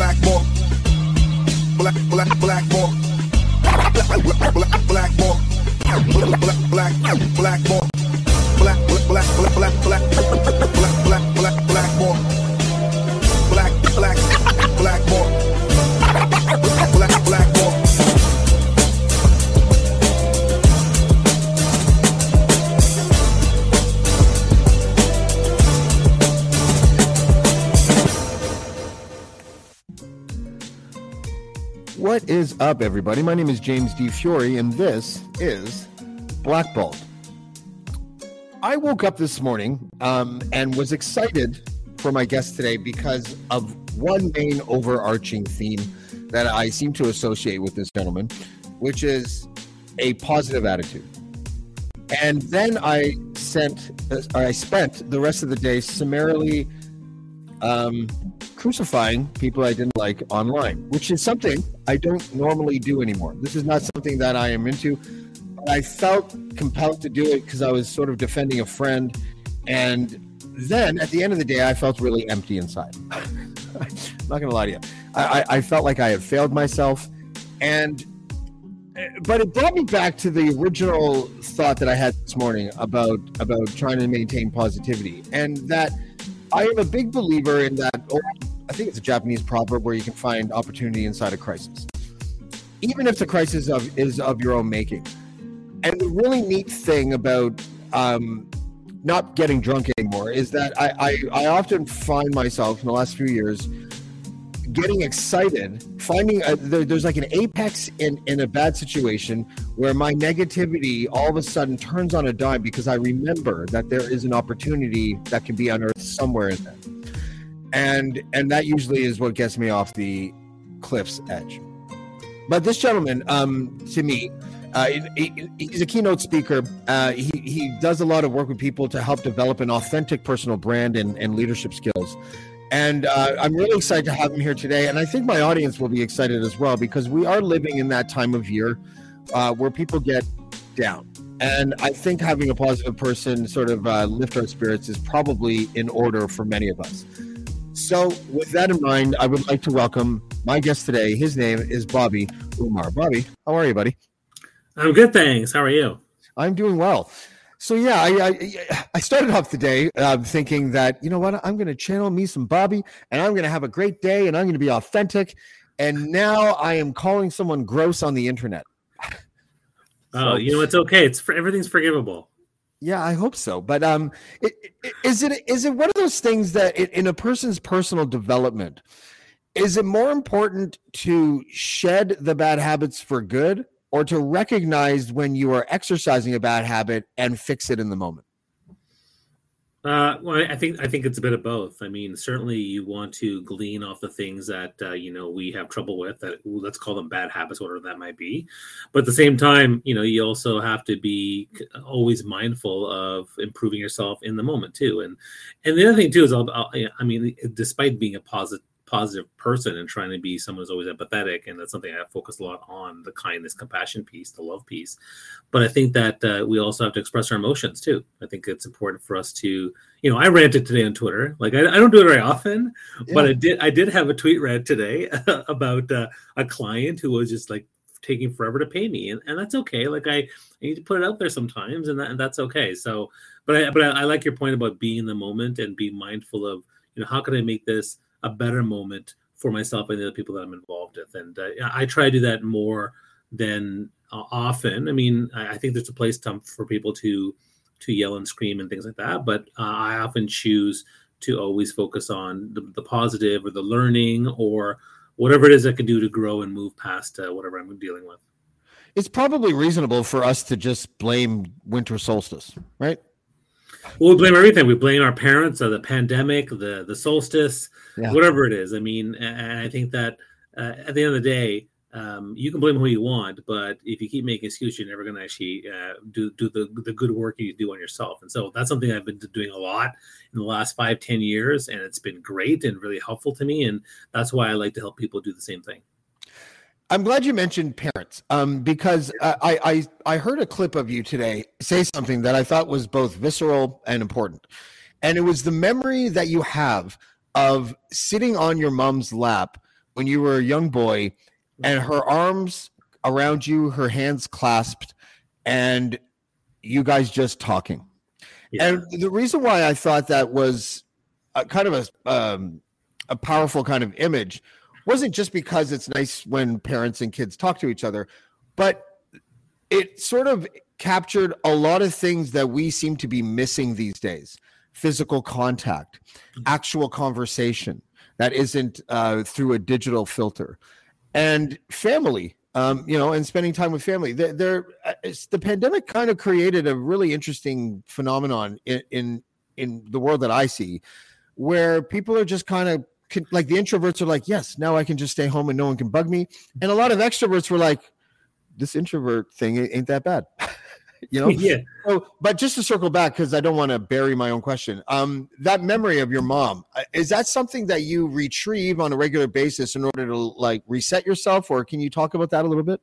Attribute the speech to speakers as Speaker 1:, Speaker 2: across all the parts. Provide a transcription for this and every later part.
Speaker 1: black mark. Black, black, black mark. Black, black, black mark. Black, black, black black mark. Black, black, black, black, black, black, black, black.
Speaker 2: What is up, everybody? My name is James Di Fiore, and this is Blackballed. I woke up this morning um, and was excited for my guest today because of one main overarching theme that I seem to associate with this gentleman, which is a positive attitude. And then I sent, I spent the rest of the day summarily um, crucifying people I didn't like online, which is something I don't normally do anymore. This is not something that I am into. I felt compelled to do it because I was sort of defending a friend. And then at the end of the day, I felt really empty inside. I'm not going to lie to you. I, I, I felt like I had failed myself. And but it brought me back to the original thought that I had this morning about about trying to maintain positivity, and that I am a big believer in that. Old, I think it's a Japanese proverb where you can find opportunity inside a crisis, even if the crisis of, is of your own making. And the really neat thing about um, not getting drunk anymore is that I, I, I often find myself in the last few years getting excited, finding a, there, there's like an apex in, in a bad situation where my negativity all of a sudden turns on a dime because I remember that there is an opportunity that can be unearthed somewhere in there. And and that usually is what gets me off the cliff's edge. But this gentleman, um, to me, uh, he, he's a keynote speaker. Uh, he, he does a lot of work with people to help develop an authentic personal brand and, and leadership skills. And uh, I'm really excited to have him here today. And I think my audience will be excited as well because we are living in that time of year uh, where people get down. And I think having a positive person sort of uh, lift our spirits is probably in order for many of us. So, with that in mind, I would like to welcome my guest today. His name is Bobby Umar. Bobby, how are you, buddy?
Speaker 3: I'm good, thanks. How are you?
Speaker 2: I'm doing well. So yeah, I I, I started off the day uh, thinking that you know what I'm going to channel me some Bobby, and I'm going to have a great day, and I'm going to be authentic. And now I am calling someone gross on the internet.
Speaker 3: Oh, you know it's okay. It's for everything's forgivable.
Speaker 2: Yeah, I hope so. But um, it, it, is it is it one of those things that it, in a person's personal development, is it more important to shed the bad habits for good, or to recognize when you are exercising a bad habit and fix it in the moment?
Speaker 3: Uh, well, I think I think it's a bit of both. I mean, certainly you want to glean off the things that uh, you know we have trouble with. That let's call them bad habits, whatever that might be. But at the same time, you know, you also have to be always mindful of improving yourself in the moment too. And and the other thing too is, I'll, I'll, I mean, despite being a positive positive person and trying to be someone who's always empathetic and that's something i focus a lot on the kindness compassion piece the love piece. But i think that uh, we also have to express our emotions too. I think it's important for us to you know i ranted today on twitter. Like i, I don't do it very often yeah. but i did i did have a tweet read today about uh, a client who was just like taking forever to pay me and, and that's okay. Like I, I need to put it out there sometimes and, that, and that's okay. So but I, but I, I like your point about being in the moment and being mindful of you know how can i make this a better moment for myself and the other people that I'm involved with. And uh, I try to do that more than uh, often. I mean, I, I, think there's a place to, for people to to yell and scream and things like that, but uh, I often choose to always focus on the, the, positive or the learning or whatever it is I can do to grow and move past uh, whatever I'm dealing with.
Speaker 2: It's probably reasonable for us to just blame winter solstice, right?
Speaker 3: Well, we blame everything. We blame our parents, or the pandemic, the the solstice,
Speaker 2: Yeah.
Speaker 3: whatever it is. I mean, and I think that uh, at the end of the day, um, you can blame who you want, but if you keep making excuses, you're never going to actually uh, do do the the good work you do on yourself. And so that's something I've been doing a lot in the last five, ten years, and it's been great and really helpful to me. And that's why I like to help people do the same thing.
Speaker 2: I'm glad you mentioned parents, um, because uh, I, I I heard a clip of you today say something that I thought was both visceral and important, and it was the memory that you have of sitting on your mom's lap when you were a young boy, and her arms around you, her hands clasped, and you guys just talking.
Speaker 3: Yeah.
Speaker 2: And the reason why I thought that was a, kind of a um, a powerful kind of image wasn't just because it's nice when parents and kids talk to each other, but it sort of captured a lot of things that we seem to be missing these days physical contact, actual conversation that isn't uh, through a digital filter, and family. Um, you know, and spending time with family. There, uh, the pandemic kind of created a really interesting phenomenon in, in in the world that I see, where people are just kind of can, like the introverts are like, yes, now I can just stay home and no one can bug me. And a lot of extroverts were like, this introvert thing ain't that bad. you know?
Speaker 3: yeah.
Speaker 2: So, but just to circle back, because I don't want to bury my own question, um, that memory of your mom, uh, is that something that you retrieve on a regular basis in order to like reset yourself? Or can you talk about that a little bit?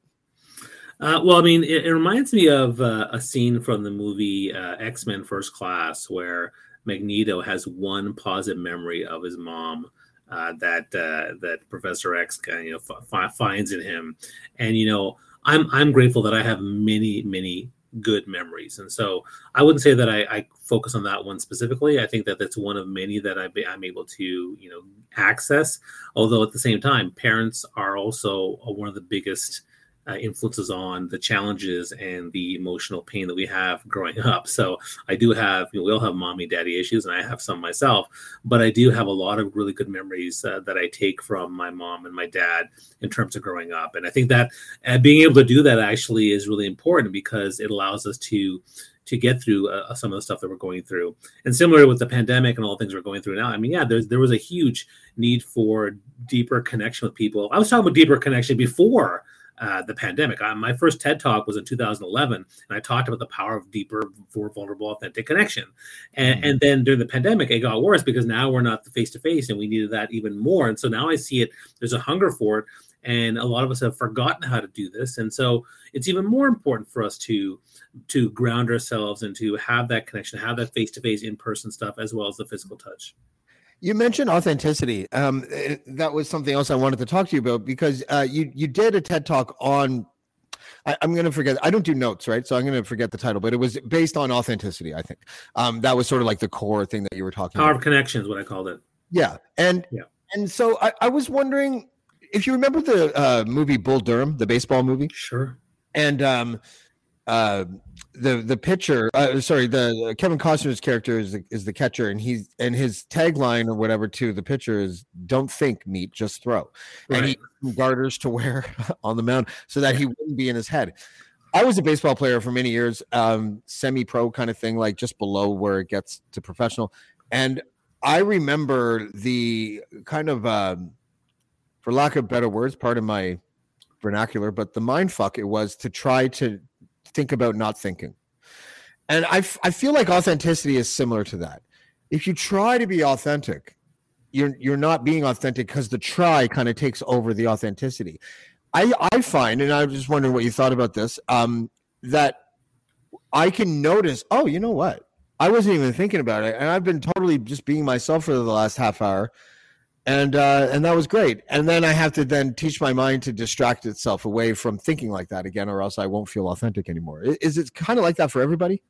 Speaker 3: Uh, well, I mean, it, it reminds me of uh, a scene from the movie uh, X Men First Class where Magneto has one positive memory of his mom uh, that uh, that Professor X kind of, you know f- finds in him, and you know I'm I'm grateful that I have many many good memories, and so I wouldn't say that I, I focus on that one specifically. I think that that's one of many that I, I'm able to you know access. Although at the same time, parents are also one of the biggest uh, influences on the challenges and the emotional pain that we have growing up. So I do have, you know, we all have mommy daddy issues, and I have some myself, but I do have a lot of really good memories uh, that I take from my mom and my dad in terms of growing up. And I think that uh, being able to do that actually is really important because it allows us to to get through uh, some of the stuff that we're going through. And similar with the pandemic and all the things we're going through now, I mean, yeah, there's there was a huge need for deeper connection with people. I was talking about deeper connection before uh, the pandemic. I, my first TED talk was in 2011, and I talked about the power of deeper, more vulnerable, authentic connection. And, mm-hmm. and then during the pandemic, it got worse because now we're not face to face, and we needed that even more. And so now I see it. There's a hunger for it, and a lot of us have forgotten how to do this. And so it's even more important for us to to ground ourselves and to have that connection, have that face to face, in person stuff, as well as the physical touch.
Speaker 2: You mentioned authenticity. Um, that was something else I wanted to talk to you about because uh, you you did a TED talk on. I, am going to forget. I don't do notes, right? So I'm going to forget the title, but it was based on authenticity. I think um, that was sort of like the core thing that you were talking.
Speaker 3: Power
Speaker 2: about.
Speaker 3: of connections, what I called it.
Speaker 2: Yeah, and
Speaker 3: yeah,
Speaker 2: and so I, I was wondering if you remember the uh, movie Bull Durham, the baseball movie.
Speaker 3: Sure.
Speaker 2: And um, uh, the the pitcher, uh, sorry, the Kevin Costner's character is the, is the catcher, and he's and his tagline or whatever to the pitcher is "Don't think, meat, just throw,"
Speaker 3: right.
Speaker 2: and he garters to wear on the mound so that he wouldn't be in his head. I was a baseball player for many years, um, semi-pro kind of thing, like just below where it gets to professional, and I remember the kind of, um, for lack of better words, part of my vernacular, but the mind fuck it was to try to think about not thinking. And I, f- I feel like authenticity is similar to that. If you try to be authentic, you're you're not being authentic because the try kind of takes over the authenticity. I I find, and I was just wondering what you thought about this, um, that I can notice. Oh, you know what? I wasn't even thinking about it, and I've been totally just being myself for the last half hour and uh, and that was great. And then I have to then teach my mind to distract itself away from thinking like that again, or else I won't feel authentic anymore. Is it kind of like that for everybody?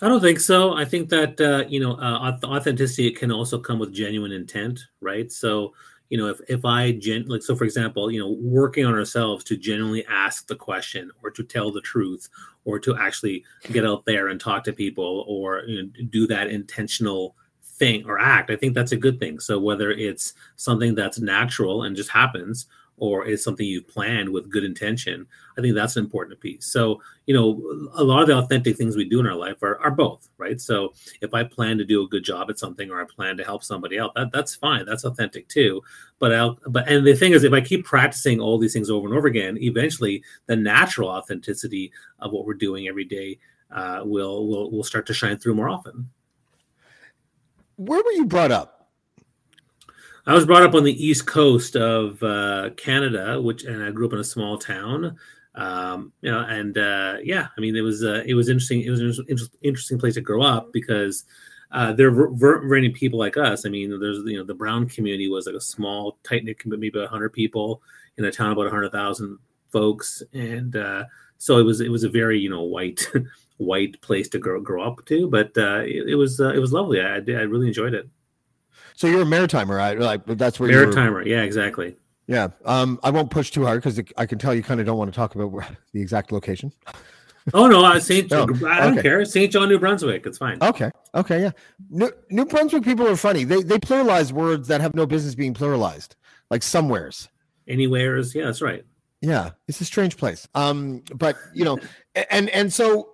Speaker 3: I don't think so. I think that uh, you know uh, authenticity can also come with genuine intent, right? So you know if if I gen like so for example, you know working on ourselves to genuinely ask the question or to tell the truth or to actually get out there and talk to people or you know, do that intentional thing or act, I think that's a good thing. So whether it's something that's natural and just happens, or it's something you've planned with good intention. I think that's an important piece. So, you know, a lot of the authentic things we do in our life are, are both, right? So if I plan to do a good job at something or I plan to help somebody out, that, that's fine. That's authentic too. But I'll, but, and the thing is, if I keep practicing all these things over and over again, eventually the natural authenticity of what we're doing every day uh, will, will, will start to shine through more often.
Speaker 2: Where were you brought up?
Speaker 3: I was brought up on the east coast of uh, Canada, which and I grew up in a small town. Um, you know, and uh, yeah, I mean, it was uh, it was interesting. It was an interesting place to grow up because uh, there weren't very many people like us. I mean, there's you know the Brown community was like a small, tight knit community, maybe hundred people in a town about hundred thousand folks, and uh, so it was it was a very you know white white place to grow grow up to. But uh, it, it was uh, it was lovely. I, I really enjoyed it.
Speaker 2: So you're a maritimer, right? Like that's where you
Speaker 3: maritimer. Yeah, exactly.
Speaker 2: Yeah. Um, I won't push too hard because I can tell you kind of don't want to talk about the exact location.
Speaker 3: oh no, uh, Saint. no, I don't okay. care. Saint John, New Brunswick. It's fine.
Speaker 2: Okay. Okay. Yeah. New, New Brunswick people are funny. They they pluralize words that have no business being pluralized, like somewheres.
Speaker 3: Anywheres. Yeah, that's right.
Speaker 2: Yeah, it's a strange place. Um, but you know, and and so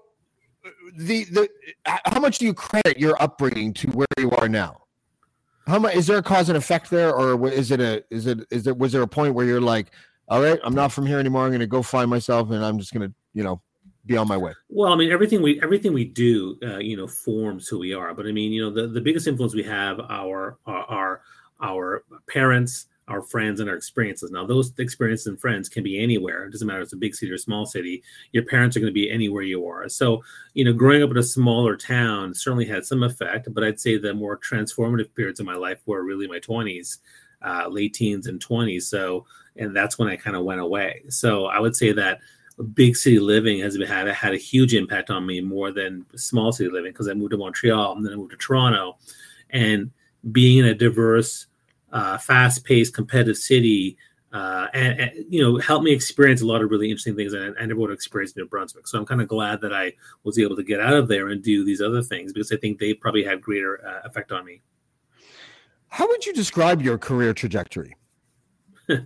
Speaker 2: the the how much do you credit your upbringing to where you are now? How much is there a cause and effect there, or is it a is it is it was there a point where you're like, all right, I'm not from here anymore. I'm going to go find myself, and I'm just going to you know be on my way.
Speaker 3: Well, I mean, everything we everything we do, uh, you know, forms who we are. But I mean, you know, the the biggest influence we have our our, our parents, our friends and our experiences. Now, those experiences and friends can be anywhere. It doesn't matter if it's a big city or small city. Your parents are going to be anywhere you are. So, you know, growing up in a smaller town certainly had some effect. But I'd say the more transformative periods of my life were really my 20s, uh, late teens and 20s. So, and that's when I kind of went away. So I would say that big city living has had had a huge impact on me more than small city living because I moved to Montreal and then I moved to Toronto, and being in a diverse uh, fast-paced, competitive city, uh, and, and, you know, helped me experience a lot of really interesting things I, I never would have experienced in New Brunswick. So I'm kind of glad that I was able to get out of there and do these other things because I think they probably had greater uh, effect on me.
Speaker 2: How would you describe your career trajectory?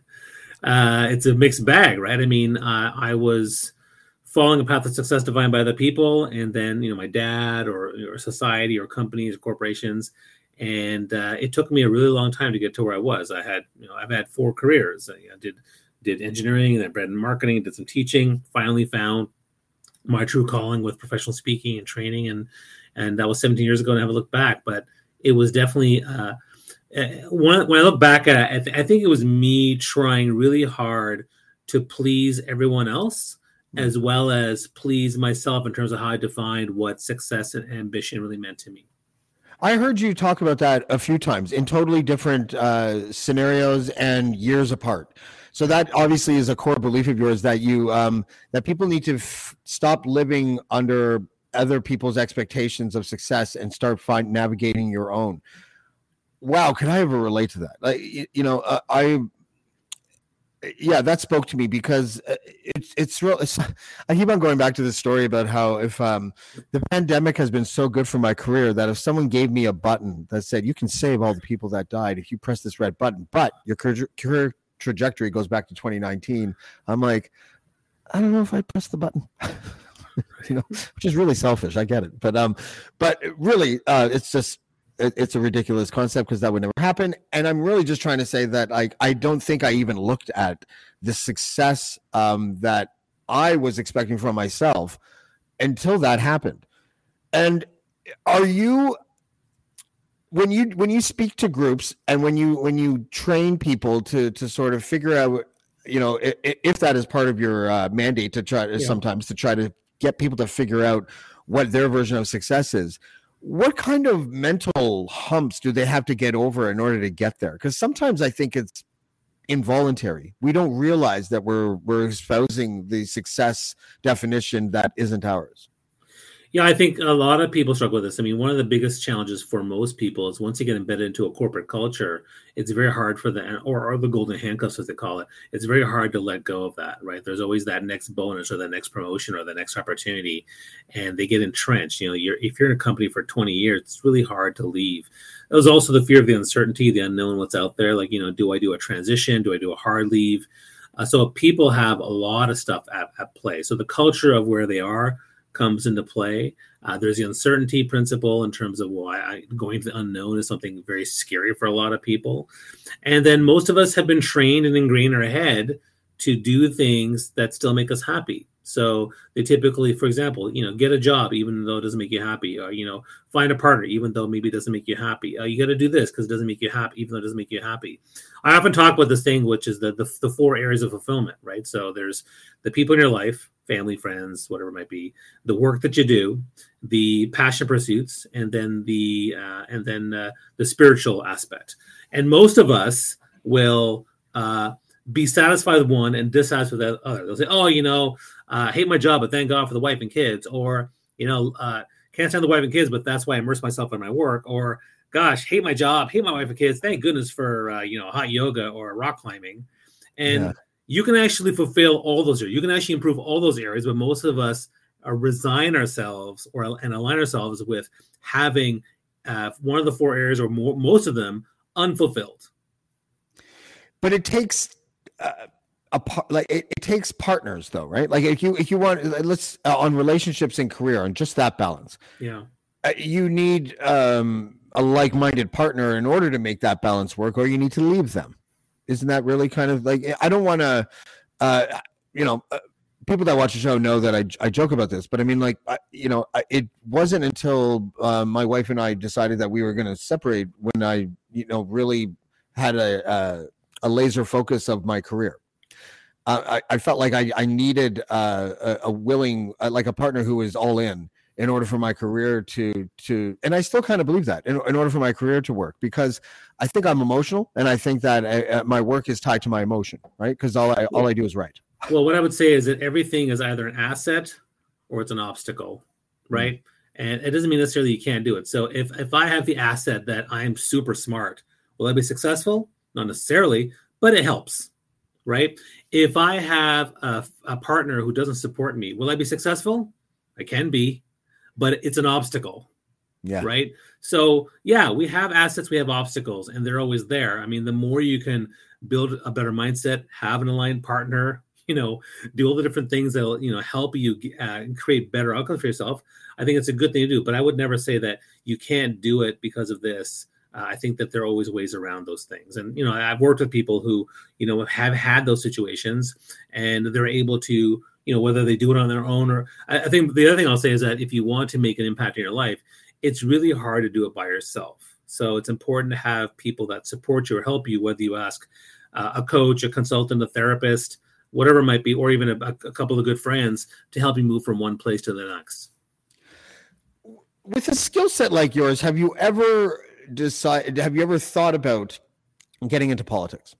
Speaker 3: Uh, it's a mixed bag, right? I mean, uh, I was following a path of success defined by other people, and then you know, my dad or, or society or companies or corporations and uh, it took me a really long time to get to where I was. I had, you know, I've had four careers. I, did did engineering and then bred in marketing, did some teaching. Finally found my true calling with professional speaking and training, and and that was 17 years ago. And I haven't looked back, but it was definitely uh, eh, when, when I look back at it, I think it was me trying really hard to please everyone else mm-hmm. as well as please myself in terms of how I defined what success and ambition really meant to me.
Speaker 2: I heard you talk about that a few times in totally different uh, scenarios and years apart. So that obviously is a core belief of yours that you um, that people need to f- stop living under other people's expectations of success and start find navigating your own. Wow, can I ever relate to that? Like you know, uh, I yeah, that spoke to me because uh, it's it's real. It's, I keep on going back to the story about how if um, the pandemic has been so good for my career that if someone gave me a button that said you can save all the people that died if you press this red button, but your career, trajectory goes back to 2019, I'm like, I don't know if I press the button. you know, which is really selfish. I get it, but um, but really, uh, it's just it, it's a ridiculous concept because that would never happen. And I'm really just trying to say that like I don't think I even looked at the success um, that I was expecting from myself until that happened. And are you when you when you speak to groups and when you when you train people to to sort of figure out you know if, if that is part of your uh, mandate to try to yeah. sometimes to try to get people to figure out what their version of success is what kind of mental humps do they have to get over in order to get there? Because sometimes I think it's involuntary. We don't realize that we're we're espousing the success definition that isn't ours.
Speaker 3: Yeah, I think a lot of people struggle with this. I mean, one of the biggest challenges for most people is once you get embedded into a corporate culture, it's very hard for the or, or the golden handcuffs as they call it. It's very hard to let go of that, right? There's always that next bonus or the next promotion or the next opportunity, and they get entrenched. You know, you're if you're in a company for 20 years, it's really hard to leave. There's also the fear of the uncertainty, the unknown, what's out there. Like, you know, do I do a transition? Do I do a hard leave? Uh, so people have a lot of stuff at, at play. So the culture of where they are comes into play. Uh, there's the uncertainty principle in terms of why I, going to the unknown is something very scary for a lot of people. And then most of us have been trained and ingrained in our head to do things that still make us happy. So they typically, for example, you know, get a job even though it doesn't make you happy, or you know, find a partner even though maybe it doesn't make you happy. Uh, you got to do this because it doesn't make you happy, even though it doesn't make you happy. I often talk about this thing, which is the, the the four areas of fulfillment, right? So there's the people in your life, family, friends, whatever it might be, the work that you do, the passion pursuits, and then the uh, and then uh, the spiritual aspect. And most of us will uh, be satisfied with one and dissatisfied with the other. They'll say, "Oh, you know, uh, I hate my job, but thank God for the wife and kids," or you know, uh, can't stand the wife and kids, but that's why I immerse myself in my work, or gosh, hate my job, hate my wife and kids. Thank goodness for uh, you know hot yoga or rock climbing, and yeah. You can actually fulfill all those areas. You can actually improve all those areas, but most of us uh, resign ourselves or and align ourselves with having uh, one of the four areas or more, most of them unfulfilled.
Speaker 2: But it takes uh, a part like it, it, takes partners though right like if you if you want let's uh, on relationships and career and just that balance
Speaker 3: yeah
Speaker 2: uh, you need um a like-minded partner in order to make that balance work or you need to leave them isn't that really kind of like i don't want to uh you know uh, people that watch the show know that I, I joke about this, but I mean, like, I, you know, I, it wasn't until uh, my wife and I decided that we were going to separate when I, you know, really had a, a, a laser focus of my career. Uh, I, I felt like I, I needed uh, a, a, willing, uh, like a partner who was all in, in order for my career to to, and I still kind of believe that in, in order for my career to work because I think I'm emotional, and I think that uh, uh, my work is tied to my emotion, right? Because all I all I do is write.
Speaker 3: Well, what I would say is that everything is either an asset or it's an obstacle, mm-hmm. right? And it doesn't mean necessarily you can't do it. So if if I have the asset that I'm super smart, will I be successful? Not necessarily, but it helps, right? If I have a, a partner who doesn't support me, will I be successful? I can be, but it's an obstacle.
Speaker 2: Yeah.
Speaker 3: Right. So, yeah, we have assets, we have obstacles, and they're always there. I mean, the more you can build a better mindset, have an aligned partner, you know, do all the different things that'll, you know, help you uh, create better outcomes for yourself. I think it's a good thing to do. But I would never say that you can't do it because of this uh, I think that there are always ways around those things. And, you know, I've worked with people who, you know, have had those situations and they're able to, you know, whether they do it on their own or I, I think the other thing I'll say is that if you want to make an impact in your life, it's really hard to do it by yourself. So it's important to have people that support you or help you, whether you ask uh, a coach, a consultant, a therapist, whatever it might be, or even a, a couple of good friends to help you move from one place to the next.
Speaker 2: With a skill set like yours, have you ever decided? Have you ever thought about getting into politics?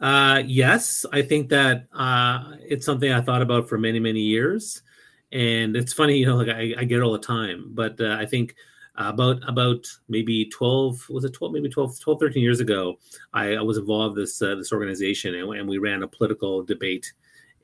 Speaker 3: Uh, yes, I think that uh, it's something I thought about for many, many years. And it's funny, you know, like I, I get all the time. But uh, I think about about maybe 12 was it 12 maybe 12 12 13 years ago i, I was involved this uh, this organization and, and, we ran a political debate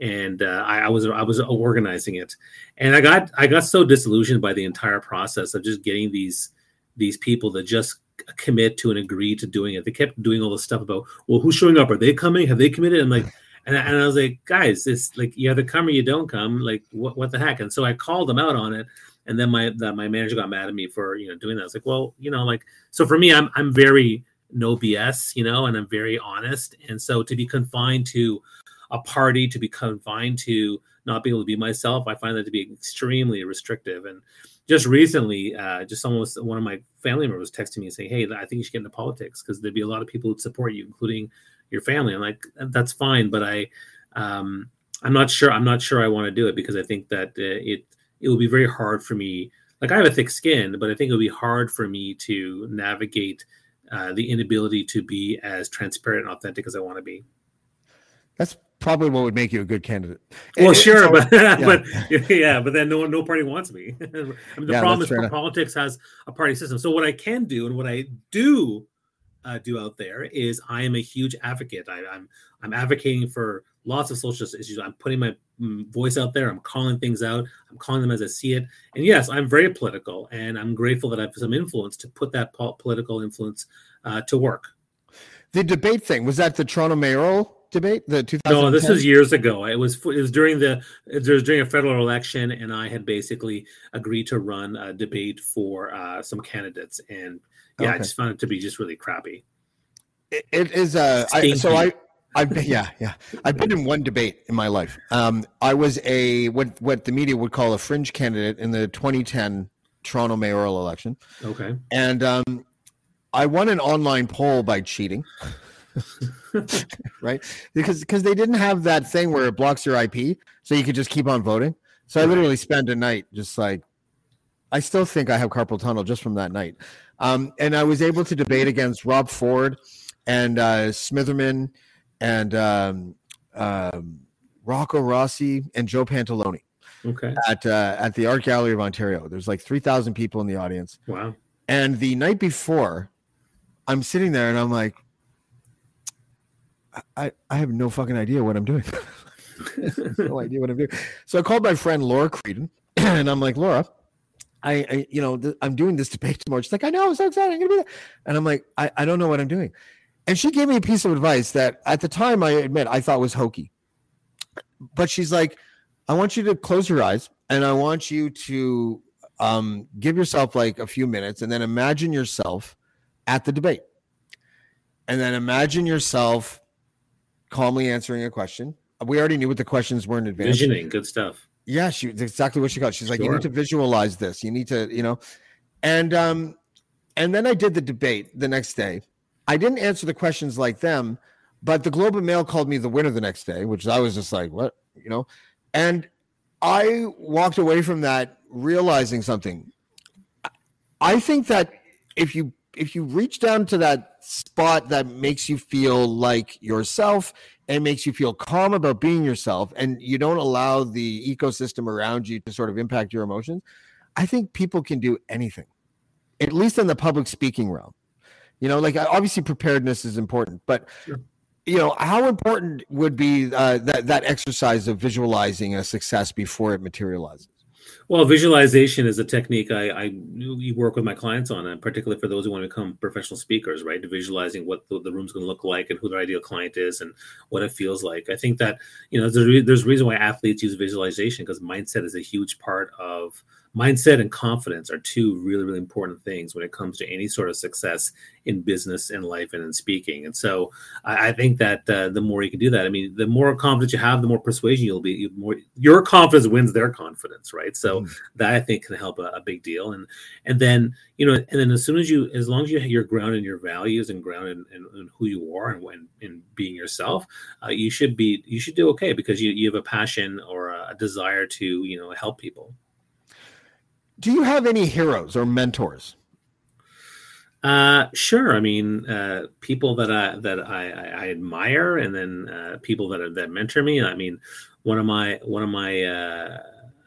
Speaker 3: and uh, I, I, was i was organizing it and i got i got so disillusioned by the entire process of just getting these these people that just commit to and agree to doing it. They kept doing all this stuff about, well, who's showing up? Are they coming? Have they committed? And like, and, and I was like, guys, it's like you either come or you don't come. Like, what what the heck? And so I called them out on it. And then my that my manager got mad at me for you know doing that. I was like, well, you know, like so for me, I'm I'm very no BS, you know, and I'm very honest. And so to be confined to a party, to be confined to not being able to be myself, I find that to be extremely restrictive. And just recently, uh, just someone was one of my family members was texting me and saying, "Hey, I think you should get into politics because there'd be a lot of people who'd support you, including your family." I'm like, "That's fine, but I, um, I'm not sure. I'm not sure I want to do it because I think that uh, it it will be very hard for me. Like I have a thick skin, but I think it would be hard for me to navigate uh, the inability to be as transparent and authentic as I want to be."
Speaker 2: That's probably what would make you a good candidate.
Speaker 3: Well,
Speaker 2: And
Speaker 3: sure, but
Speaker 2: yeah.
Speaker 3: but yeah, but then no no party wants me. I mean, the
Speaker 2: Yeah,
Speaker 3: problem is
Speaker 2: enough.
Speaker 3: politics has a party system. So what I can do and what I do uh, do out there is I am a huge advocate. I, I'm I'm advocating for lots of social issues. I'm putting my mm, voice out there. I'm calling things out. I'm calling them as I see it. And yes, I'm very political, and I'm grateful that I have some influence to put that po- political influence uh, to work.
Speaker 2: the debate thing was that the Toronto mayoral debate, the 2010.
Speaker 3: No, this was years ago. It was it was during the it was during a federal election, and I had basically agreed to run a debate for uh, some candidates, and yeah, I just found it to be just really crappy.
Speaker 2: It- it is uh I, so I I've been, yeah yeah I've been in one debate in my life. Um, I was a what what the media would call a fringe candidate in the 2010 Toronto mayoral election,
Speaker 3: Okay,
Speaker 2: and um, I won an online poll by cheating. right? Because because they didn't have that thing where it blocks your ip so you could just keep on voting. So i literally spent a night just like i still think i have carpal tunnel just from that night. Um, and i was able to debate against rob ford and uh, smitherman and um, um, rocco rossi and joe pantalone
Speaker 3: okay,
Speaker 2: at uh, at the art gallery of ontario. There's like 3000 people in the audience.
Speaker 3: Wow,
Speaker 2: and the night before, I'm sitting there and I'm like, I, I have no fucking idea what I'm doing. no idea what I'm doing. So I called my friend Laura Creedon and I'm like, Laura, I, I you know, th- I'm doing this debate tomorrow. She's like, I know, I'm so excited. I'm gonna be there. And I'm like, I, I don't know what I'm doing. And she gave me a piece of advice that at the time I admit I thought was hokey. But she's like, I want you to close your eyes and I want you to um, give yourself like a few minutes and then imagine yourself at the debate. And then imagine yourself calmly answering a question. We already knew what the questions were in advance.
Speaker 3: visioning, good stuff.
Speaker 2: Yeah, she exactly what she got. She's like, you need to visualize this. You need to, you know, and um, and then I did the debate the next day. I didn't answer the questions like them, but the Globe and Mail called me the winner the next day, which I was just like, what, you know, and I walked away from that realizing something. I think that if you if you reach down to that spot that makes you feel like yourself and makes you feel calm about being yourself and you don't allow the ecosystem around you to sort of impact your emotions, I think people can do anything. At least in the public speaking realm. You know, like obviously preparedness is important, but
Speaker 3: Sure.
Speaker 2: you know, how important would be uh, that that exercise of visualizing a success before it materializes?
Speaker 3: Well, visualization is a technique I, I work with my clients on, and particularly for those who want to become professional speakers, right? Visualizing what the, the room's going to look like and who their ideal client is and what it feels like. I think that you know there's a, re- there's a reason why athletes use visualization because mindset is a huge part of mindset and confidence are two really really important things when it comes to any sort of success in business and life and in speaking. And so I, I think that uh, the more you can do that, I mean, the more confidence you have, the more persuasion you'll be. You more your confidence wins their confidence, right? So that I think can help a, a big deal. And and then you know, and then as soon as you, as long as you you're grounded in your values and grounded in, in, in who you are and when in being yourself, uh, you should be you should do okay because you you have a passion or a desire to you know help people.
Speaker 2: Do you have any heroes or mentors?
Speaker 3: Uh, sure. I mean, uh, people that I that I, I, I admire, and then uh, people that that mentor me. I mean, one of my one of my uh,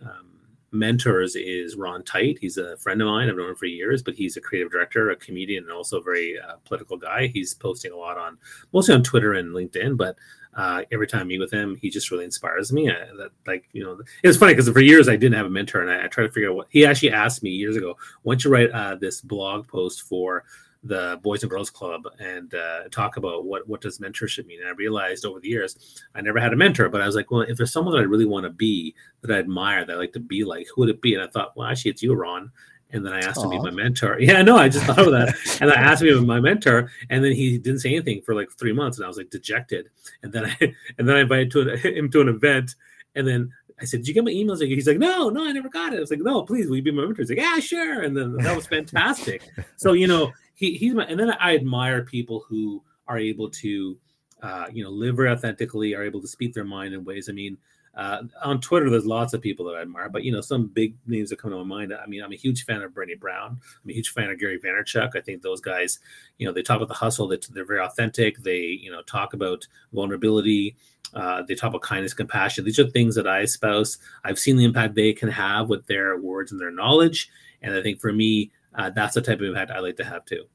Speaker 3: um, mentors is Ron Tite. He's a friend of mine. I've known him for years, but he's a creative director, a comedian, and also a very uh, political guy. He's posting a lot on mostly on Twitter and LinkedIn, but uh, every time I meet with him, he just really inspires me. I, that, like you know, it's funny because for years I didn't have a mentor, and I, I tried to figure out what he actually asked me years ago. Why don't you write uh, this blog post for the Boys and Girls Club and uh, talk about what what does mentorship mean? And I realized over the years I never had a mentor, but I was like, well, if there's someone that I really want to be, that I admire, that I like to be like, who would it be? And I thought, well, actually, it's you, Ron. And then I asked him to be my mentor. Yeah, no, I just thought of that. And I asked him to be my mentor, and then he didn't say anything for like three months, and I was like dejected. And then I and then I invited to an, him to an event, and then I said, "Did you get my emails?" He's like, "No, no, I never got it." I was like, "No, please, will you be my mentor?" He's like, "Yeah, sure." And then that was fantastic. so you know, he, he's my, and then I admire people who are able to, uh, you know, live very authentically, are able to speak their mind in ways. I mean, Uh, on Twitter, there's lots of people that I admire, but you know, some big names that come to my mind. I mean, I'm a huge fan of Brené Brown. I'm a huge fan of Gary Vaynerchuk. I think those guys, you know, they talk about the hustle. They, they're very authentic. They, you know, talk about vulnerability. Uh, they talk about kindness, compassion. These are things that I espouse. I've seen the impact they can have with their words and their knowledge, and I think for me, uh, that's the type of impact I like to have too.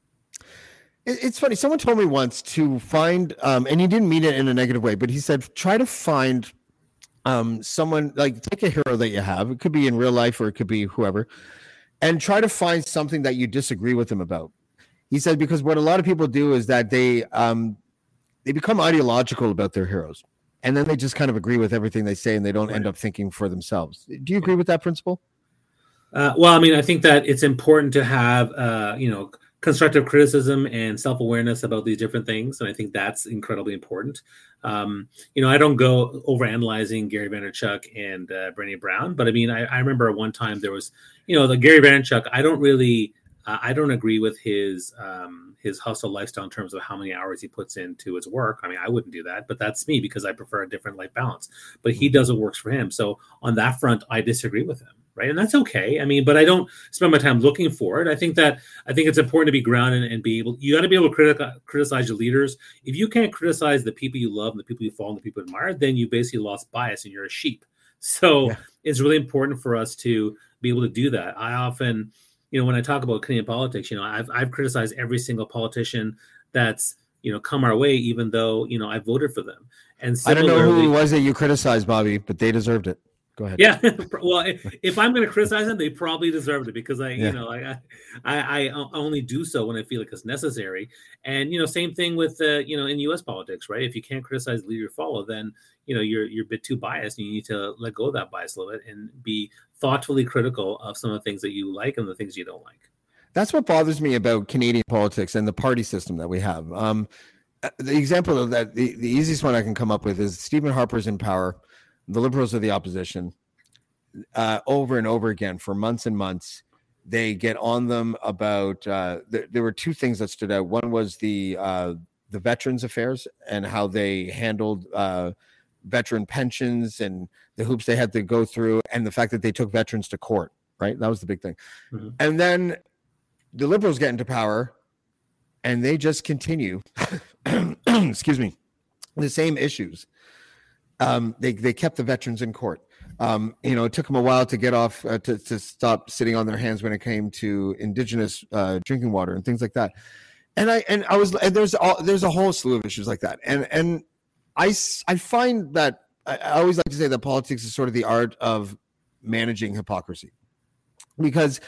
Speaker 2: It's funny. Someone told me once to find, um, and he didn't mean it in a negative way, but he said try to find um, someone like take a hero that you have. It could be in real life or it could be whoever, and try to find something that you disagree with them about. He said because what a lot of people do is that they um, they become ideological about their heroes, and then they just kind of agree with everything they say, and they don't right. end up thinking for themselves. Do you agree with that principle?
Speaker 3: Uh, well, I mean, I think that it's important to have, uh, you know, constructive criticism and self awareness about these different things, and I think that's incredibly important. Um, you know, I don't go over analyzing Gary Vaynerchuk and uh, Brené Brown, but I mean, I, I remember one time there was, you know, the Gary Vaynerchuk. I don't really, uh, I don't agree with his um, his hustle lifestyle in terms of how many hours he puts into his work. I mean, I wouldn't do that, but that's me because I prefer a different life balance. But he does what works for him. So on that front, I disagree with him right? And that's okay. I mean, but I don't spend my time looking for it. I think that I think it's important to be grounded and be able. You got to be able to criti- criticize your leaders. If you can't criticize the people you love and the people you follow and the people you admire, then you basically lost bias and you're a sheep. So yeah. it's really important for us to be able to do that. I often, you know, when I talk about Canadian politics, you know, I've I've criticized every single politician that's you know come our way, even though you know I voted for them. And
Speaker 2: I don't know who it was that you criticized, Bobby, but they deserved it. Go ahead.
Speaker 3: Yeah. well, if I'm going to criticize them, they probably deserved it because I, yeah. you know, I, I, I only do so when I feel like it's necessary. And you know, same thing with, uh, you know, in U.S. politics, right? If you can't criticize the leader you follow, then you know you're you're a bit too biased, and you need to let go of that bias a little bit and be thoughtfully critical of some of the things that you like and the things you don't like.
Speaker 2: That's what bothers me about Canadian politics and the party system that we have. Um, uh, the example of that, the, the easiest one I can come up with is Stephen Harper's in power the liberals are the opposition uh, over and over again for months and months. They get on them about. Uh, th- there were two things that stood out. One was the uh, the veterans affairs and how they handled uh, veteran pensions and the hoops they had to go through, and the fact that they took veterans to court. Right, that was the big thing. Mm-hmm. And then the liberals get into power, and they just continue. excuse me, the same issues um, they they kept the veterans in court. Um, you know, it took them a while to get off uh, to to stop sitting on their hands when it came to indigenous uh, drinking water and things like that. And I and I was and there's all, there's a whole slew of issues like that. And and I I find that I, I always like to say that politics is sort of the art of managing hypocrisy, because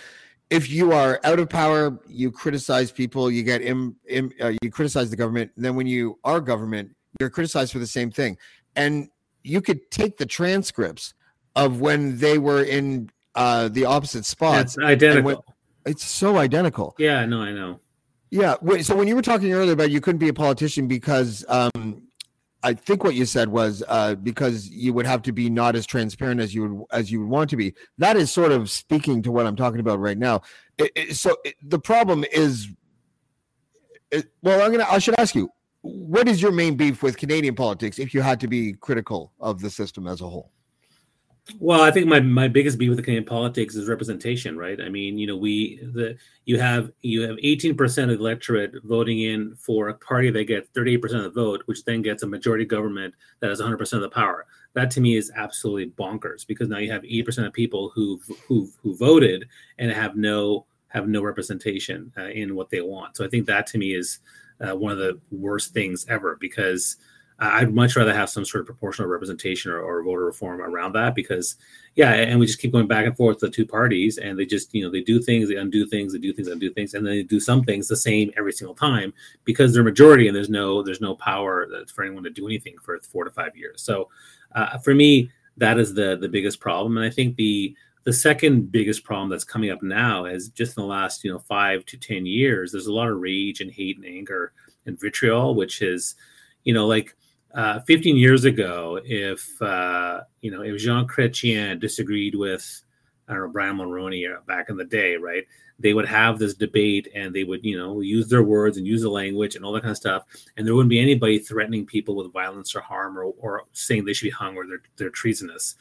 Speaker 2: if you are out of power, you criticize people, you get Im, Im, uh, you criticize the government. then when you are government, you're criticized for the same thing. And you could take the transcripts of when they were in uh, the opposite spots.
Speaker 3: It's identical. When,
Speaker 2: it's so identical.
Speaker 3: Yeah, no, I know.
Speaker 2: Yeah. So when you were talking earlier about you couldn't be a politician because um, I think what you said was uh, because you would have to be not as transparent as you would as you would want to be. That is sort of speaking to what I'm talking about right now. It, it, so it, the problem is, well, I'm gonna. I should ask you what is your main beef with Canadian politics if you had to be critical of the system as a whole?
Speaker 3: Well, I think my, my biggest beef with Canadian politics is representation, right? I mean, you know, we the you have you have 18% of the electorate voting in for a party that gets 38% of the vote, which then gets a majority government that has 100% of the power. That to me is absolutely bonkers because now you have 80% of people who who who voted and have no have no representation uh, in what they want. So I think that to me is uh, one of the worst things ever because I'd much rather have some sort of proportional representation or, or, voter reform around that because, yeah, and we just keep going back and forth the two parties, and they just you know they do things, they undo things, they do things, undo things, and then they do some things the same every single time because they're majority and there's no there's no power for anyone to do anything for four to five years. So, uh, for me, that is the the biggest problem, and I think the the second biggest problem that's coming up now is just in the last you know five to ten years there's a lot of rage and hate and anger and vitriol which is you know like uh, 15 years ago if uh, you know if jean chrétien disagreed with I don't know Brian Mulroney back in the day, right? They would have this debate and they would, you know, use their words and use the language and all that kind of stuff. And there wouldn't be anybody threatening people with violence or harm or, or saying they should be hung or they're, they're treasonous.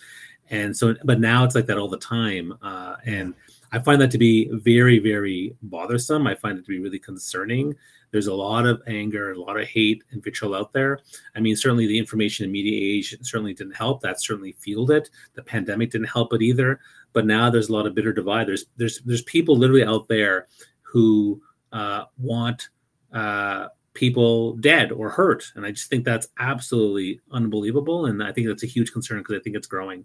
Speaker 3: And so, but now it's like that all the time. Uh, and I find that to be very, very bothersome. I find it to be really concerning. There's a lot of anger, a lot of hate and vitriol out there. I mean, certainly the information and media age certainly didn't help. That certainly fueled it. The pandemic didn't help it either. But now there's a lot of bitter divide. There's there's there's people literally out there who uh, want uh, people dead or hurt, and I just think that's absolutely unbelievable. And I think that's a huge concern because I think it's growing.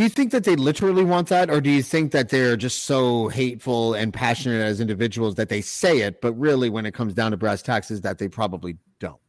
Speaker 2: Do you think that they literally want that, or do you think that they're just so hateful and passionate as individuals that they say it, but really, when it comes down to brass taxes, that they probably don't?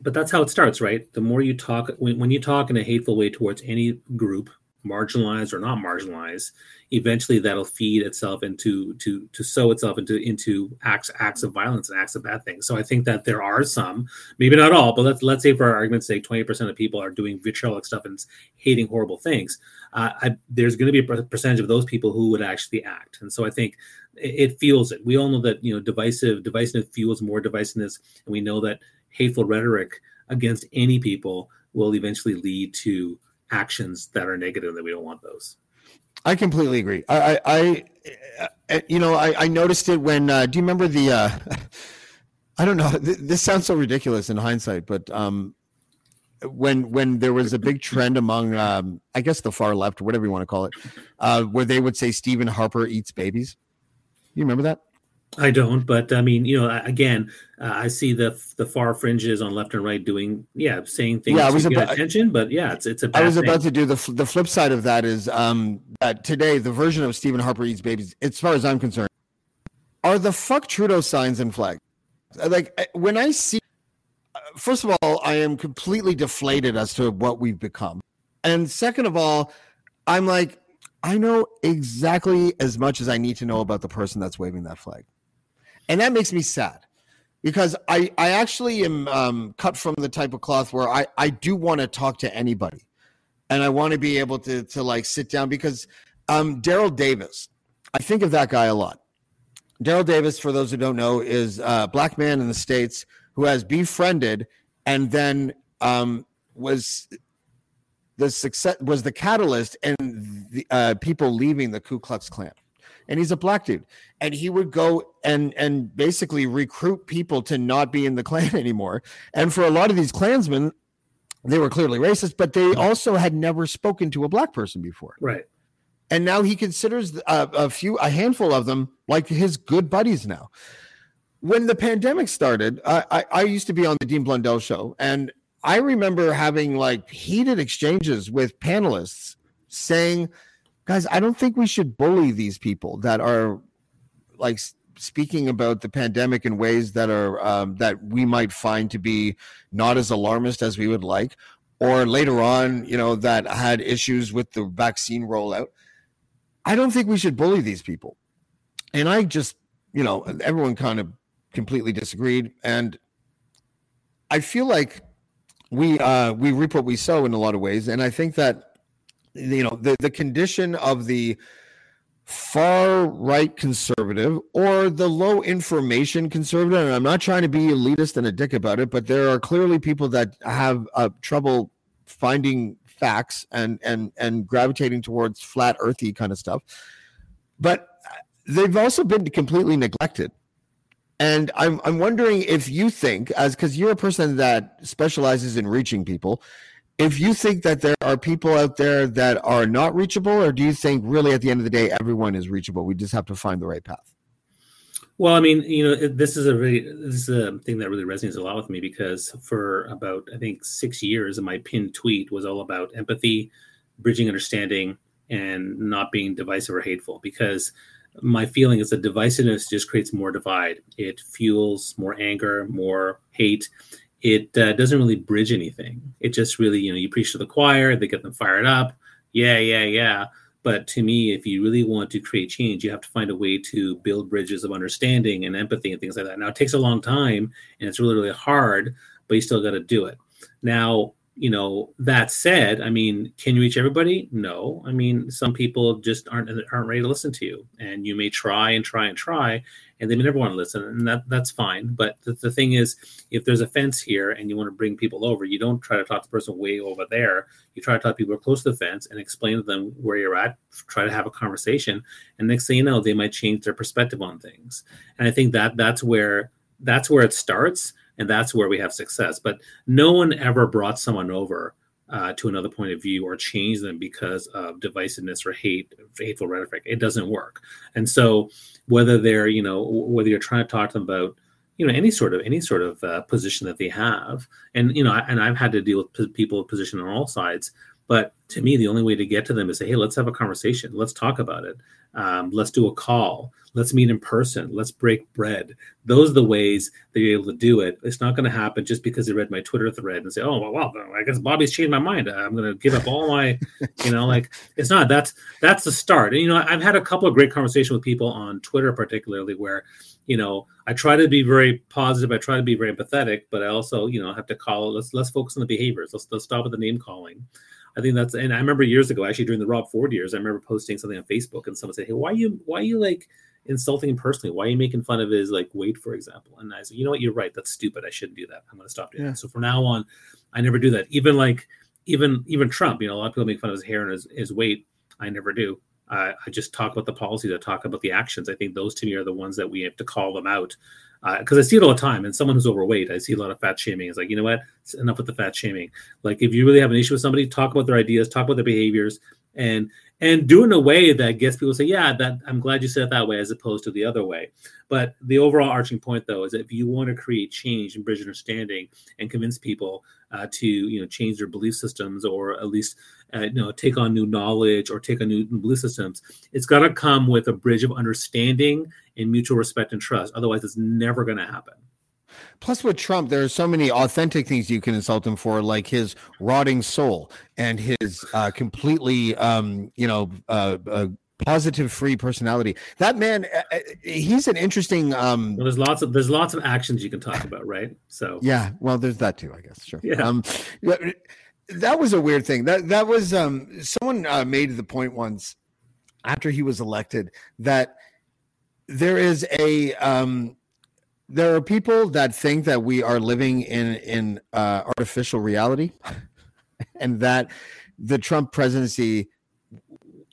Speaker 3: But that's how it starts, right? The more you talk, when, when you talk in a hateful way towards any group, marginalized or not marginalized, eventually that'll feed itself into to to sow itself into into acts acts of violence and acts of bad things. So I think that there are some, maybe not all, but let's let's say for our argument's sake, twenty percent of people are doing vitriolic stuff and hating horrible things. Uh, I, there's going to be a percentage of those people who would actually act, and so I think it, it fuels it. We all know that you know divisive divisiveness fuels more divisiveness, and we know that hateful rhetoric against any people will eventually lead to actions that are negative that we don't want those.
Speaker 2: I completely agree. I, I, I you know, I, I, noticed it when. Uh, do you remember the? Uh, I don't know. This sounds so ridiculous in hindsight, but um, when when there was a big trend among, um, I guess the far left whatever you want to call it, uh, where they would say Stephen Harper eats babies. You remember that?
Speaker 3: I don't, but I mean, you know, again, uh, I see the the far fringes on left and right doing, yeah, saying things yeah, I was about, attention, but yeah, it's it's a.
Speaker 2: I was
Speaker 3: thing.
Speaker 2: about to do the the flip side of that is um that today the version of Stephen Harper eats babies, as far as I'm concerned, are the fuck Trudeau signs and flags. Like eh, when I see, uh, first of all, I am completely deflated as to what we've become, and second of all, I'm like, I know exactly as much as I need to know about the person that's waving that flag and that makes me sad because I I actually am um, cut from the type of cloth where I I do want to talk to anybody, and I want to be able to to like sit down because um, Daryl Davis, I think of that guy a lot. Daryl Davis, for those who don't know, is a black man in the states who has befriended and then um, was the success was the catalyst and the uh, people leaving the Ku Klux Klan and he's a black dude. And he would go and and basically recruit people to not be in the Klan anymore. And for a lot of these klansmen they were clearly racist but they also had never spoken to a black person before.
Speaker 3: Right.
Speaker 2: And now he considers a, uh, a few a handful of them like his good buddies now. When the pandemic started I, I, I used to be on the dean blundell show and i remember having like heated exchanges with panelists saying guys, I don't think we should bully these people that are like speaking about the pandemic in ways that are um, that we might find to be not as alarmist as we would like, or later on, you know, that had issues with the vaccine rollout. I don't think we should bully these people. And I just, you know, everyone kind of completely disagreed, and I feel like we uh, we reap what we sow in a lot of ways, and I think that you know the, the condition of the far right conservative or the low information conservative and i'm not trying to be elitist and a dick about it but there are clearly people that have uh, trouble finding facts and and and gravitating towards flat earthy kind of stuff. But they've also been completely neglected. And I'm I'm wondering if you think, as because you're a person that specializes in reaching people, if you think that there are people out there that are not reachable, or do you think really at the end of the day everyone is reachable? We just have to find the right path.
Speaker 3: Well, I mean, you know, this is a really this is a thing that really resonates a lot with me because for about I think six years, my pinned tweet was all about empathy, bridging understanding, and not being divisive or hateful. Because my feeling is that divisiveness just creates more divide. It fuels more anger, more hate. It uh, doesn't really bridge anything. It just really, you know, you preach to the choir, they get them fired up. Yeah, yeah, yeah. But to me, if you really want to create change, you have to find a way to build bridges of understanding and empathy and things like that. Now, it takes a long time and it's really, really hard, but you still got to do it. Now, you know that said i mean can you reach everybody? No. I mean some people just aren't aren't ready to listen to you. And you may try and try and try and they may never want to listen and that that's fine. But the, the thing is if there's a fence here and you want to bring people over you don't try to talk to the person way over there. You try to talk to people close to the fence and explain to them where you're at try to have a conversation and next thing you know they might change their perspective on things. And i think that that's where that's where it starts and that's where we have success. But no one ever brought someone over uh, to another point of view or changed them because of divisiveness or hate, hateful rhetoric. It doesn't work. And so, whether they're you know whether you're trying to talk to them about you know any sort of any sort of uh, position that they have, and you know, and I've had to deal with people with position on all sides. But to me, the only way to get to them is say, hey, let's have a conversation. Let's talk about it. Um, let's do a call. Let's meet in person. Let's break bread. Those are the ways that you're able to do it. It's not going to happen just because they read my Twitter thread and say, "Oh, well, well I guess Bobby's changed my mind. I'm going to give up all my, you know, like it's not. That's that's the start. And you know, I've had a couple of great conversations with people on Twitter, particularly where, you know, I try to be very positive. I try to be very empathetic, but I also, you know, have to call. Let's let's focus on the behaviors. Let's let's stop with the name calling. I think that's and I remember years ago, actually during the Rob Ford years, I remember posting something on Facebook and someone said, Hey, why are you why are you like insulting him personally? Why are you making fun of his like weight, for example? And I said, you know what, you're right. That's stupid. I shouldn't do that. I'm gonna stop doing yeah. that. So from now on, I never do that. Even like even even Trump, you know, a lot of people make fun of his hair and his, his weight. I never do. Uh, I just talk about the policies. I talk about the actions. I think those to me are the ones that we have to call them out because uh, I see it all the time. And someone who's overweight, I see a lot of fat shaming. It's like, you know what? It's enough with the fat shaming. Like, if you really have an issue with somebody, talk about their ideas, talk about their behaviors, and and do it in a way that gets people to say, yeah, that I'm glad you said it that way, as opposed to the other way. But the overall arching point, though, is if you want to create change and bridge understanding and convince people uh, to, you know, change their belief systems or at least, uh, you know, take on new knowledge or take on new, belief systems, it's got to come with a bridge of understanding and mutual respect and trust. Otherwise, it's never going to happen.
Speaker 2: Plus, with Trump, there are so many authentic things you can insult him for, like his rotting soul and his uh, completely, um, you know, uh, uh, positive free personality. That man, uh, uh, he's an interesting. Um,
Speaker 3: well, there's lots of there's lots of actions you can talk about, right? So
Speaker 2: yeah, well, there's that too, I guess. Sure.
Speaker 3: Yeah. Um,
Speaker 2: that was a weird thing. That that was um, someone uh, made the point once after he was elected that there is a um, there are people that think that we are living in in uh, artificial reality, and that the Trump presidency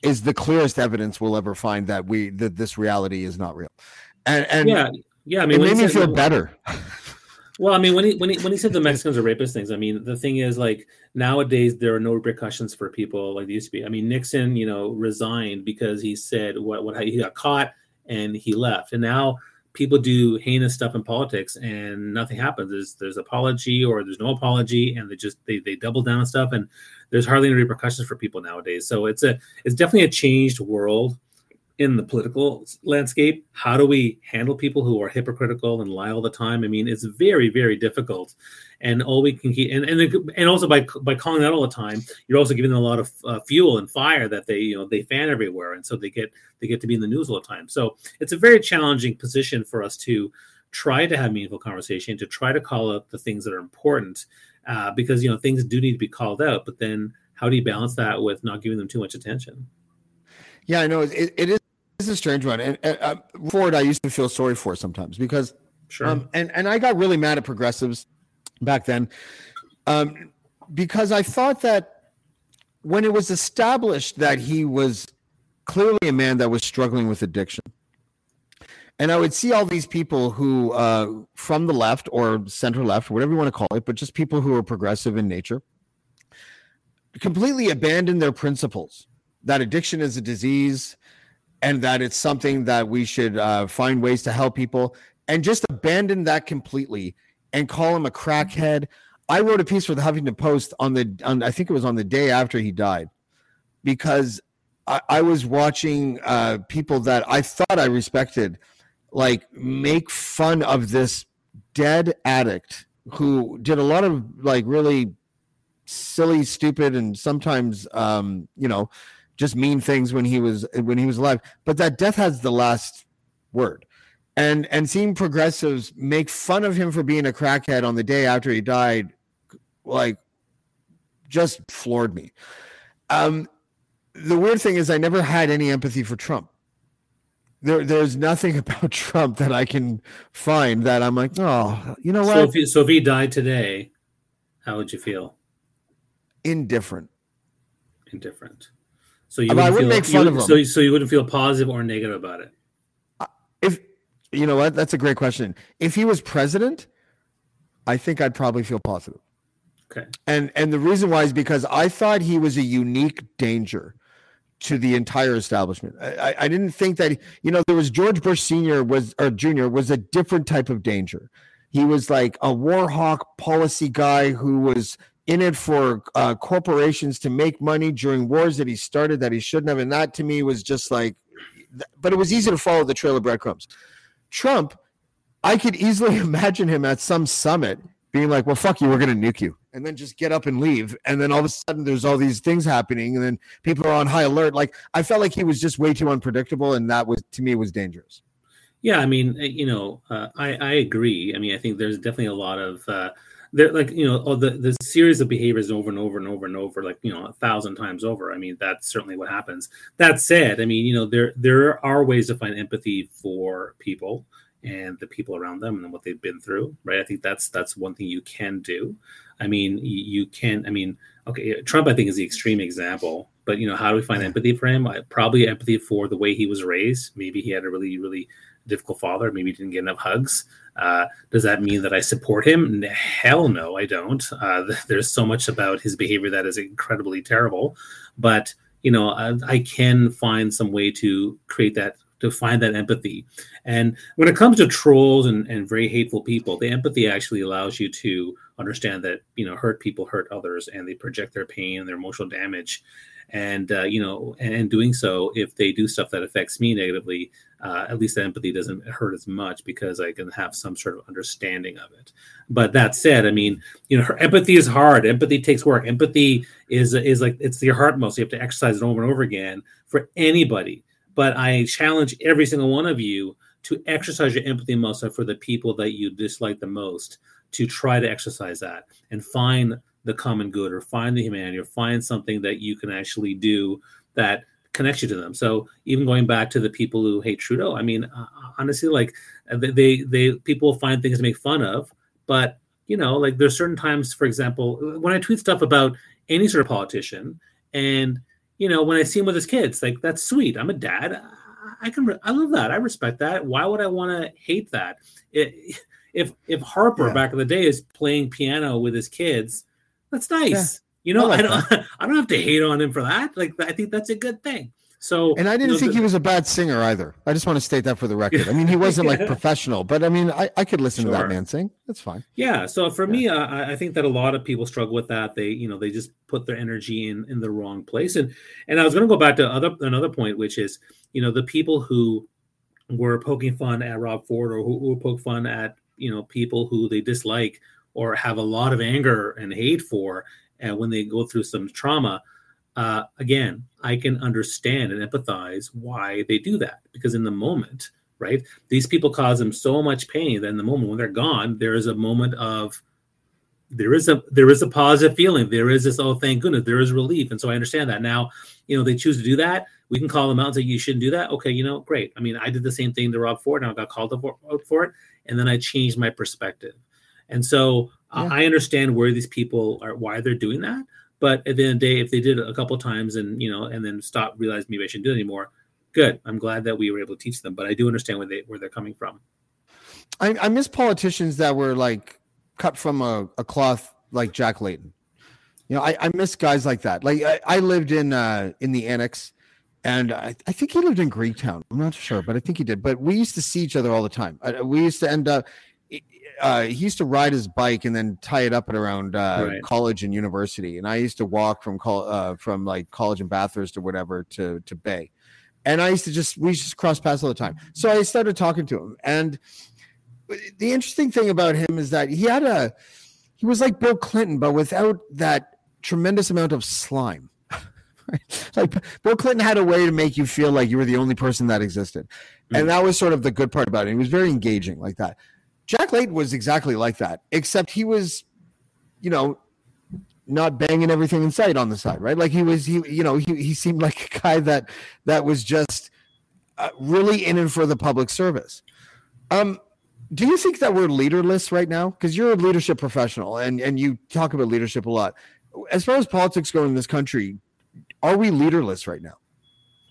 Speaker 2: is the clearest evidence we'll ever find that we that this reality is not real. And, and
Speaker 3: yeah, yeah, I mean,
Speaker 2: it made me feel better.
Speaker 3: Well, I mean, when he when he when he said the Mexicans are rapists things, I mean, the thing is like nowadays there are no repercussions for people like they used to be. I mean, Nixon, you know, resigned because he said what what he got caught and he left, and now people do heinous stuff in politics and nothing happens. There's there's apology or there's no apology, and they just they they double down on stuff, and there's hardly any repercussions for people nowadays. So it's a it's definitely a changed world in the political landscape. How do we handle people who are hypocritical and lie all the time? I mean, it's very, very difficult. And all we can keep, and and, and also by by calling that all the time, you're also giving them a lot of uh, fuel and fire that they you know they fan everywhere, and so they get they get to be in the news all the time. So it's a very challenging position for us to try to have meaningful conversation, to try to call out the things that are important, uh, because you know things do need to be called out. But then, how do you balance that with not giving them too much attention?
Speaker 2: Yeah, I know it, it is is a strange one. And uh, Ford, I used to feel sorry for sometimes because,
Speaker 3: sure.
Speaker 2: Um, and and I got really mad at progressives back then, um, because I thought that when it was established that he was clearly a man that was struggling with addiction, and I would see all these people who, uh, from the left or center left, whatever you want to call it, but just people who are progressive in nature, completely abandon their principles that addiction is a disease and that it's something that we should uh, find ways to help people and just abandon that completely and call him a crackhead. I wrote a piece for the Huffington Post on the, on, I think it was on the day after he died, because I, I was watching uh, people that I thought I respected, like make fun of this dead addict who did a lot of like really silly, stupid, and sometimes, um, you know, just mean things when he was when he was alive. But that death has the last word. And and seeing progressives make fun of him for being a crackhead on the day after he died, like just floored me. Um, the weird thing is I never had any empathy for Trump. There, there's nothing about Trump that I can find that I'm like, oh, you know what?
Speaker 3: So if he, so if he died today, how would you feel?
Speaker 2: Indifferent.
Speaker 3: Indifferent. So you
Speaker 2: I
Speaker 3: wouldn't feel,
Speaker 2: make fun of
Speaker 3: So,
Speaker 2: him.
Speaker 3: so you wouldn't feel positive or negative about it.
Speaker 2: If you know what, that's a great question. If he was president, I think I'd probably feel positive.
Speaker 3: Okay.
Speaker 2: And and the reason why is because I thought he was a unique danger to the entire establishment. I, I- I didn't think that you know there was George Bush Senior was or Junior was a different type of danger. He was like a war hawk policy guy who was in it for uh, corporations to make money during wars that he started that he shouldn't have, and that to me was just like. But it was easy to follow the trail of breadcrumbs. Trump, I could easily imagine him at some summit being like, "Well, fuck you, we're going to nuke you," and then just get up and leave. And then all of a sudden, there's all these things happening, and then people are on high alert. Like I felt like he was just way too unpredictable, and that was to me was dangerous.
Speaker 3: Yeah, I mean, uh, you know, uh, I I agree. I mean, I think there's definitely a lot of uh, there, like you know, all the the series of behaviors over and over and over and over, like you know, a thousand times over. I mean, that's certainly what happens. That said, I mean, you know, there there are ways to find empathy for people and the people around them and what they've been through, right? I think that's that's one thing you can do. I mean, you, you can. I mean, okay, Trump, I think, is the extreme example. But you know, how do we find empathy for him? I, probably empathy for the way he was raised. Maybe he had a really, really difficult father. Maybe he didn't get enough hugs. Uh, does that mean that I support him? Hell no, I don't. Uh, there's so much about his behavior that is incredibly terrible. But you know, I, I can find some way to create that to find that empathy. And when it comes to trolls and, and very hateful people, the empathy actually allows you to understand that you know hurt people hurt others and they project their pain and their emotional damage and uh, you know and, doing so if they do stuff that affects me negatively uh, at least the empathy doesn't hurt as much because i can have some sort of understanding of it. But that said i mean you know empathy is hard. Empathy takes work. Empathy is is like it's your heart muscle. You have to exercise it over and over again for anybody. But i challenge every single one of you to exercise your empathy muscle for the people that you dislike the most to try to exercise that and find the common good or find the humanity or find something that you can actually do that connects you to them. So even going back to the people who hate Trudeau, I mean, uh, honestly, like they, they, they, people find things to make fun of, but you know, like there's certain times, for example, when I tweet stuff about any sort of politician and, you know, when I see him with his kids, like that's sweet. I'm a dad. I can, I love that. I respect that. Why would I want to hate that? It, if, if Harper
Speaker 2: Yeah.
Speaker 3: back in the day is playing piano with his kids, that's nice. You know,
Speaker 2: I
Speaker 3: I, don't I don't have to hate on him for that. Like I think that's a good thing. So
Speaker 2: And I didn't
Speaker 3: you know,
Speaker 2: think
Speaker 3: the-
Speaker 2: he was a bad singer either. I just want to state that for the record. I mean, he wasn't like professional, but I mean, I, I could listen to that man sing. That's fine.
Speaker 3: Yeah. So for me, uh, I I think that a lot of people struggle with that. They, you know, they just put their energy in in the wrong place. And and I was going to go back to other another point, which is, you know, the people who were poking fun at Rob Ford or who, who poke fun at, you know, people who they dislike or have a lot of anger and hate for, and when they go through some trauma. Uh, again, I can understand and empathize why they do that because in the moment, right? These people cause them so much pain that in the moment when they're gone, there is a moment of there is a there is a positive feeling. There is this, oh thank goodness, there is relief. And so I understand that. Now, you know, they choose to do that. We can call them out and say you shouldn't do that. Okay, you know, great. I mean, I did the same thing to Rob Ford, and I got called out for- out for it, and then I changed my perspective. And so uh,
Speaker 2: Yeah.
Speaker 3: I understand where these people are, why they're doing that. But at the end of the day, if they did it a couple times and you know, and then stop, realize maybe I shouldn't do it anymore, good. I'm glad that we were able to teach them. But I do understand where they where they're coming from.
Speaker 2: I, I miss politicians that were like cut from a, a cloth like Jack Layton. You know, I, I miss guys like that. Like I, I lived in uh in the annex and I, I think he lived in Greektown. I'm not sure, but I think he did. But we used to see each other all the time. Uh, we used to end up. Uh, he used to ride his bike and then tie it up at around uh,
Speaker 3: Right.
Speaker 2: college and university, and I used to walk from col- uh, from like college and Bathurst or whatever to to Bay, and I used to just we just cross paths all the time. So I started talking to him, and the interesting thing about him is that he had a he was like Bill Clinton, but without that tremendous amount of slime. Right? like Bill Clinton had a way to make you feel like you were the only person that existed. And that was sort of the good part about it. He was very engaging like that. Jack Layton was exactly like that, except he was, you know, not banging everything in sight on the side, right? Like he was, he, you know, he, he seemed like a guy that that was just uh, really in and for the public service. Um, do you think that we're leaderless right now? Because you're a leadership professional and and you talk about leadership a lot. As far as politics go in this country, are we leaderless right now?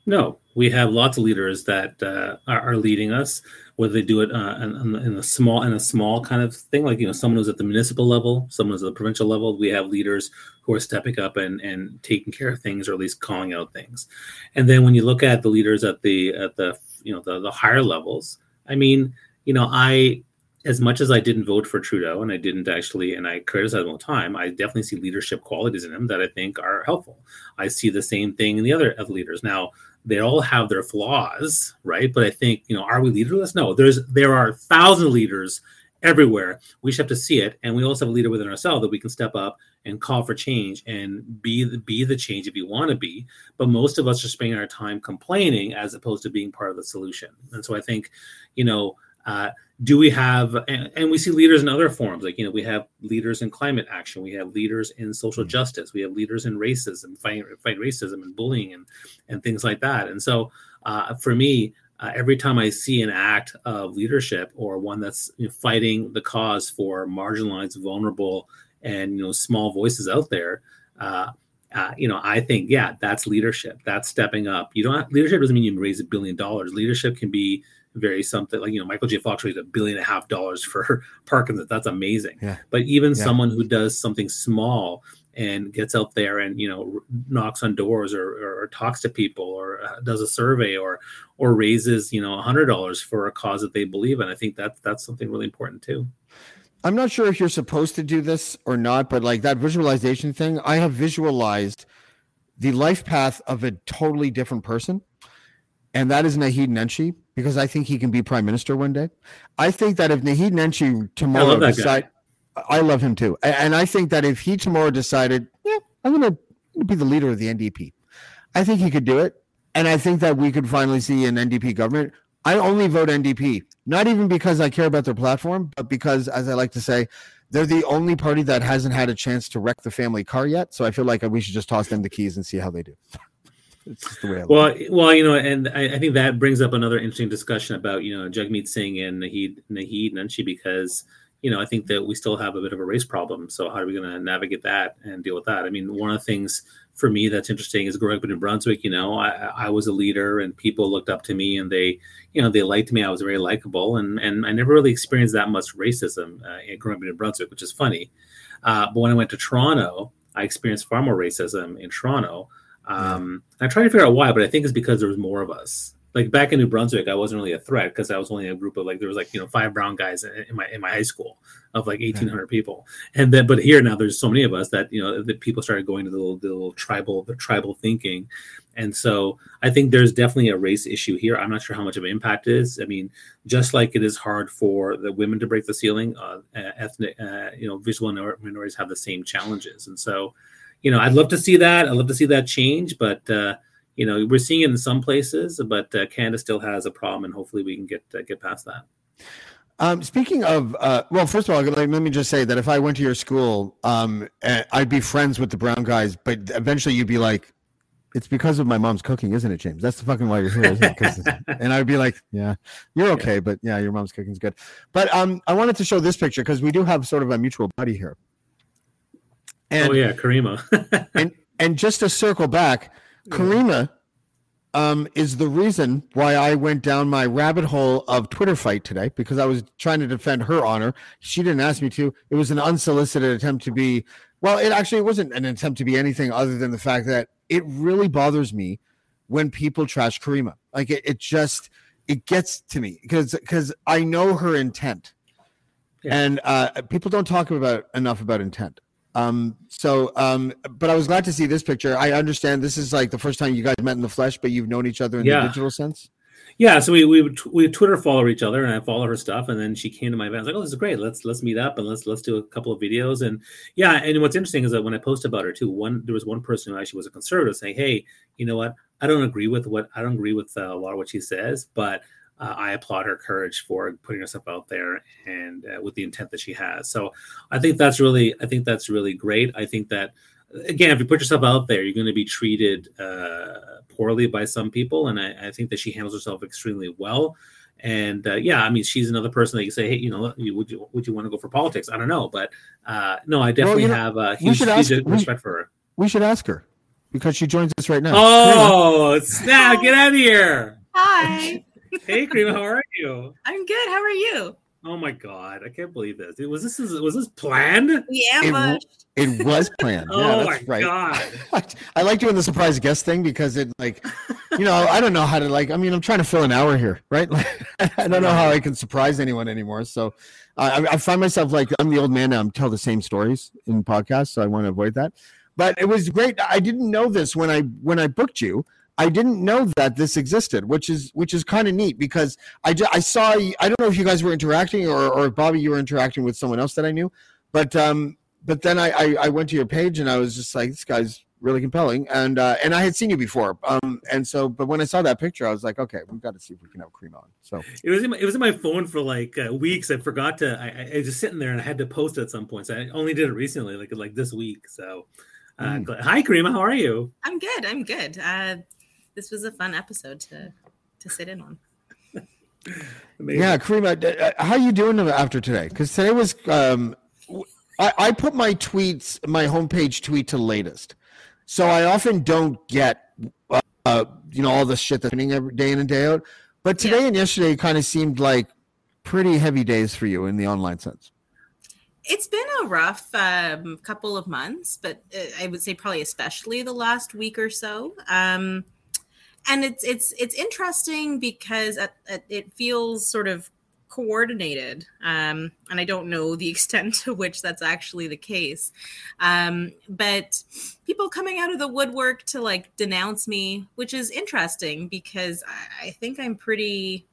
Speaker 3: No, we have lots of leaders that uh, are, are leading us. Whether they do it uh, in, in a small in a small kind of thing, like you know, someone who's at the municipal level, someone who's at the provincial level. We have leaders who are stepping up and and taking care of things, or at least calling out things. And then when you look at the leaders at the at the you know the, the higher levels, I mean, you know, I as much as I didn't vote for Trudeau and I didn't actually, and I criticize him all the time, I definitely see leadership qualities in him that I think are helpful. I see the same thing in the other other leaders. Now, they all have their flaws, right? But I think, you know, are we leaderless? No, there's there are thousands of leaders everywhere. We just have to see it, and we also have a leader within ourselves that we can step up and call for change and be the, be the change if you want to be. But most of us are spending our time complaining as opposed to being part of the solution. And so I think, you know, uh, do we have and, and we see leaders in other forms like you know we have leaders in climate action we have leaders in social justice we have leaders in racism fight, fighting racism and bullying and and things like that and so uh, for me uh, every time i see an act of leadership or one that's you know, fighting the cause for marginalized vulnerable and you know small voices out there uh, uh, you know, I think, yeah, that's leadership. That's stepping up. You don't have, leadership doesn't mean you raise a billion dollars. Leadership can be very something like you know Michael J. Fox raised a billion and a half dollars for Parkinson's. That's amazing.
Speaker 2: Yeah.
Speaker 3: But even
Speaker 2: Yeah.
Speaker 3: someone who does something small and gets out there and you know knocks on doors or, or, or talks to people or uh, does a survey or or raises you know a hundred dollars for a cause that they believe in, I think that that's something really important too.
Speaker 2: I'm not sure if you're supposed to do this or not, but like that visualization thing, I have visualized the life path of a totally different person. And that is Naheed Nenshi, because I think he can be prime minister one day. I think that if Naheed Nenshi tomorrow
Speaker 3: that guy.
Speaker 2: I love him too. And I think that if he tomorrow decided, yeah, I'm going to be the leader of the NDP, I think he could do it. And I think that we could finally see an NDP government. I only vote NDP, not even because I care about their platform, but because, as I like to say, they're the only party that hasn't had a chance to wreck the family car yet. So I feel like we should just toss them the keys and see how they do. it's just the way I look.
Speaker 3: Well, well, you know, and I, I think that brings up another interesting discussion about you know Jagmeet Singh and Naheed Naheed Nenshi because you know I think that we still have a bit of a race problem. So how are we going to navigate that and deal with that? I mean, one of the things for me that's interesting is growing up in New Brunswick. You know, I, I was a leader and people looked up to me and they you know they liked me. I was very likable and and I never really experienced that much racism uh, growing up in New Brunswick, which is funny. Uh, but when I went to Toronto, I experienced far more racism in Toronto. Um, I tried to figure out why, but I think it's because there was more of us. Like back in New Brunswick, I wasn't really a threat because I was only a group of like there was like you know five brown guys in my in my high school of like eighteen hundred people, and then but here now there's so many of us that you know that people started going to the little, the little tribal the tribal thinking, and so I think there's definitely a race issue here. I'm not sure how much of an impact it is. I mean, just like it is hard for the women to break the ceiling, uh, ethnic uh, you know visual minorities have the same challenges, and so you know, I'd love to see that. I'd love to see that change, but uh, you know, we're seeing it in some places, but uh, Canada still has a problem, and hopefully we can get uh, get past that.
Speaker 2: Um, speaking of, uh, well, first of all, like, let me just say that if I went to your school, um, I'd be friends with the brown guys, but eventually you'd be like, it's because of my mom's cooking, isn't it, James? That's the fucking why you're here, isn't it? 'Cause- and I'd be like, yeah, you're okay, but yeah, your mom's cooking's good. But um, I wanted to show this picture because we do have sort of a mutual buddy here. And
Speaker 3: oh yeah, Karima.
Speaker 2: and and just to circle back, Karima um, is the reason why I went down my rabbit hole of Twitter fight today because I was trying to defend her honor. She didn't ask me to. It was an unsolicited attempt to be. Well, it actually wasn't an attempt to be anything other than the fact that it really bothers me when people trash Karima. Like it, it just it gets to me because because I know her intent,
Speaker 3: Yeah.
Speaker 2: and uh, people don't talk about enough about intent. Um, so, um, but I was glad to see this picture. I understand this is like the first time you guys met in the flesh, but you've known each other in
Speaker 3: Yeah.
Speaker 2: the digital sense.
Speaker 3: Yeah, so we we we Twitter follow each other, and I follow her stuff, and then she came to my event. I was like, "Oh, this is great. Let's let's meet up and let's let's do a couple of videos." And yeah, and what's interesting is that when I post about her too, one there was one person who actually was a conservative saying, "Hey, you know what? I don't agree with what I don't agree with uh, a lot of what she says, but uh, I applaud her courage for putting herself out there and uh, with the intent that she has." So I think that's really I think that's really great. I think that again, if you put yourself out there, you're going to be treated uh, poorly by some people, and I, I think that she handles herself extremely well. And uh, yeah, I mean, she's another person that you say, hey, you know, would you would you want to go for politics? I don't know, but uh, no, I definitely
Speaker 2: you know,
Speaker 3: have uh,
Speaker 2: we
Speaker 3: huge,
Speaker 2: should
Speaker 3: huge
Speaker 2: ask- we-
Speaker 3: respect for her.
Speaker 2: We should ask her because she joins us right now.
Speaker 3: Oh, snap! Get out of here!
Speaker 4: Hi,
Speaker 3: Hey, Cream, how are you?
Speaker 4: I'm good. How are you?
Speaker 3: Oh my god, I can't believe this. Was this was this planned?
Speaker 4: Yeah,
Speaker 2: It w- It was planned.
Speaker 3: Oh
Speaker 2: yeah,
Speaker 3: my
Speaker 2: right.
Speaker 3: god!
Speaker 2: I like doing the surprise guest thing because it like, you know, I don't know how to like. I mean, I'm trying to fill an hour here, right? Like, I don't know how I can surprise anyone anymore. So, I I find myself like I'm the old man now. I'm tell the same stories in podcasts, so I want to avoid that. But it was great. I didn't know this when I when I booked you. I didn't know that this existed, which is which is kind of neat because I ju- I saw y- I don't know if you guys were interacting or or if Bobby you were interacting with someone else that I knew, but um but then I I, I went to your page and I was just like this guy's really compelling and uh, and I had seen you before um and so but when I saw that picture I was like okay we've got to see if we can have cream on so
Speaker 3: It was in my, it was in my phone for like uh, weeks. I forgot to. I, I I was just sitting there and I had to post it at some point. So I only did it recently, like like this week. So, uh,
Speaker 2: Mm.
Speaker 3: hi, Karima, how are you?
Speaker 4: I'm good. I'm good. This was a fun episode to to sit in on.
Speaker 3: Amazing.
Speaker 2: yeah Karima d- uh, how you doing after today because today was um w- I, I put my tweets my homepage tweet to latest so I often don't get uh, uh you know all the shit that's happening every day in and day out but today and yesterday kind of seemed like pretty heavy days for you in the online sense
Speaker 4: It's been a rough um, couple of months, but uh, I would say probably especially the last week or so. Um, and it's it's it's interesting because it, it- it feels sort of coordinated, um, and I don't know the extent to which that's actually the case. Um, but people coming out of the woodwork to like denounce me, which is interesting because I, I think I'm pretty,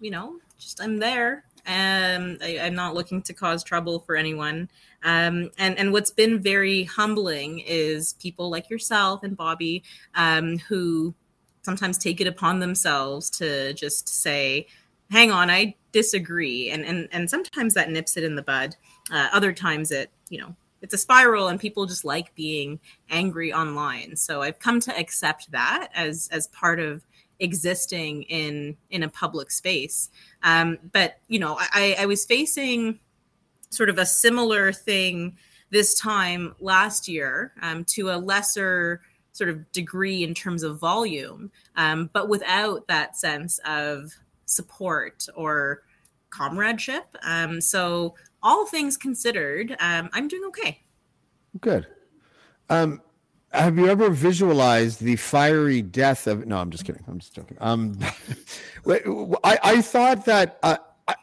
Speaker 4: you know, just I'm there. Um, I, I'm not looking to cause trouble for anyone. Um, and and what's been very humbling is people like yourself and Bobby, um, who sometimes take it upon themselves to just say, "Hang on, I disagree," and and and sometimes that nips it in the bud. Uh, other times it, you know, it's a spiral, and people just like being angry online. So I've come to accept that as as part of existing in in a public space. Um, but you know I, I was facing sort of a similar thing this time last year um, to a lesser sort of degree in terms of volume um, but without that sense of support or comradeship. Um, so all things considered um, i'm doing okay.
Speaker 2: Good. Um, have you ever visualized the fiery death of? No, I'm just kidding. I'm just joking. Um, I, I thought that uh,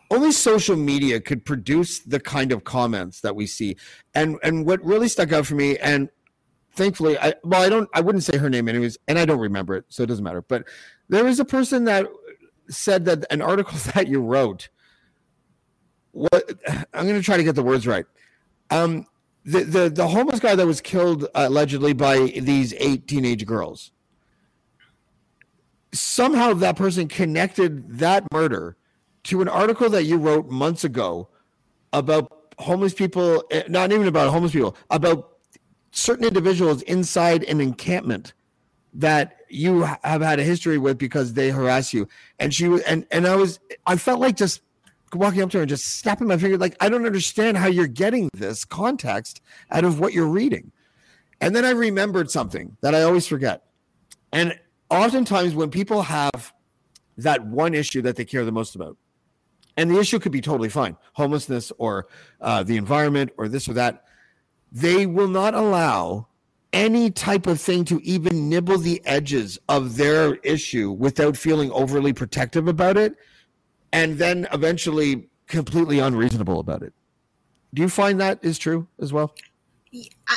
Speaker 2: only social media could produce the kind of comments that we see, and and what really stuck out for me, and thankfully, I well, I don't, I wouldn't say her name anyways, and I don't remember it, so it doesn't matter. But there was a person that said that an article that you wrote. What I'm going to try to get the words right. Um, the, the the homeless guy that was killed allegedly by these eight teenage girls. Somehow that person connected that murder to an article that you wrote months ago about homeless people eh, not even about homeless people about certain individuals inside an encampment that you have had a history with because they harass you. And she was and and i was i felt like just walking up to her and just snapping my finger, like, I don't understand how you're getting this context out of what you're reading. And then I remembered something that I always forget. And oftentimes, when people have that one issue that they care the most about, and the issue could be totally fine homelessness or uh, the environment or this or that they will not allow any type of thing to even nibble the edges of their issue without feeling overly protective about it and then eventually completely unreasonable about it. Do you find that is true as well?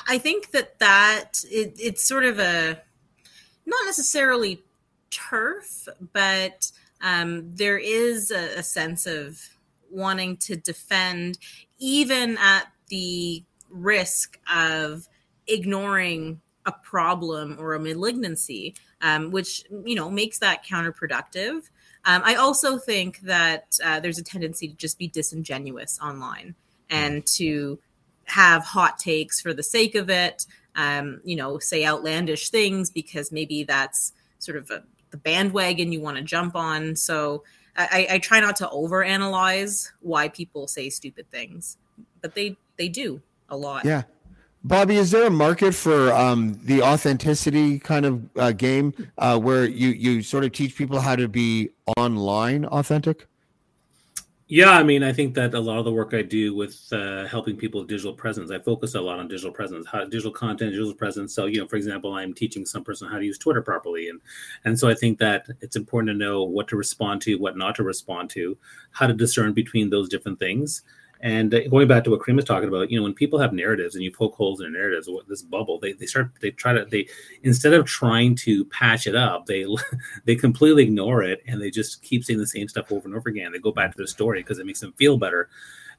Speaker 4: I think that that it, it's sort of a not necessarily turf, but um, there is a, a sense of wanting to defend, even at the risk of ignoring a problem or a malignancy, um, which you know makes that counterproductive. Um, I also think that uh, there's a tendency to just be disingenuous online and to have hot takes for the sake of it. Um, you know, say outlandish things because maybe that's sort of a, the bandwagon you want to jump on. So I, I try not to overanalyze why people say stupid things, but they they do a lot.
Speaker 2: Yeah. Bobby, is there a market for um, the authenticity kind of uh, game uh, where you you sort of teach people how to be online authentic?
Speaker 3: Yeah, I mean, I think that a lot of the work I do with uh, helping people with digital presence, I focus a lot on digital presence, how, digital content, digital presence. So, you know, for example, I'm teaching some person how to use Twitter properly, and and so I think that it's important to know what to respond to, what not to respond to, how to discern between those different things. And uh, going back to what Karima was talking about, you know, when people have narratives and you poke holes in narratives, this bubble, they, they start, they try to, they, instead of trying to patch it up, they, they completely ignore it and they just keep saying the same stuff over and over again. They go back to their story because it makes them feel better.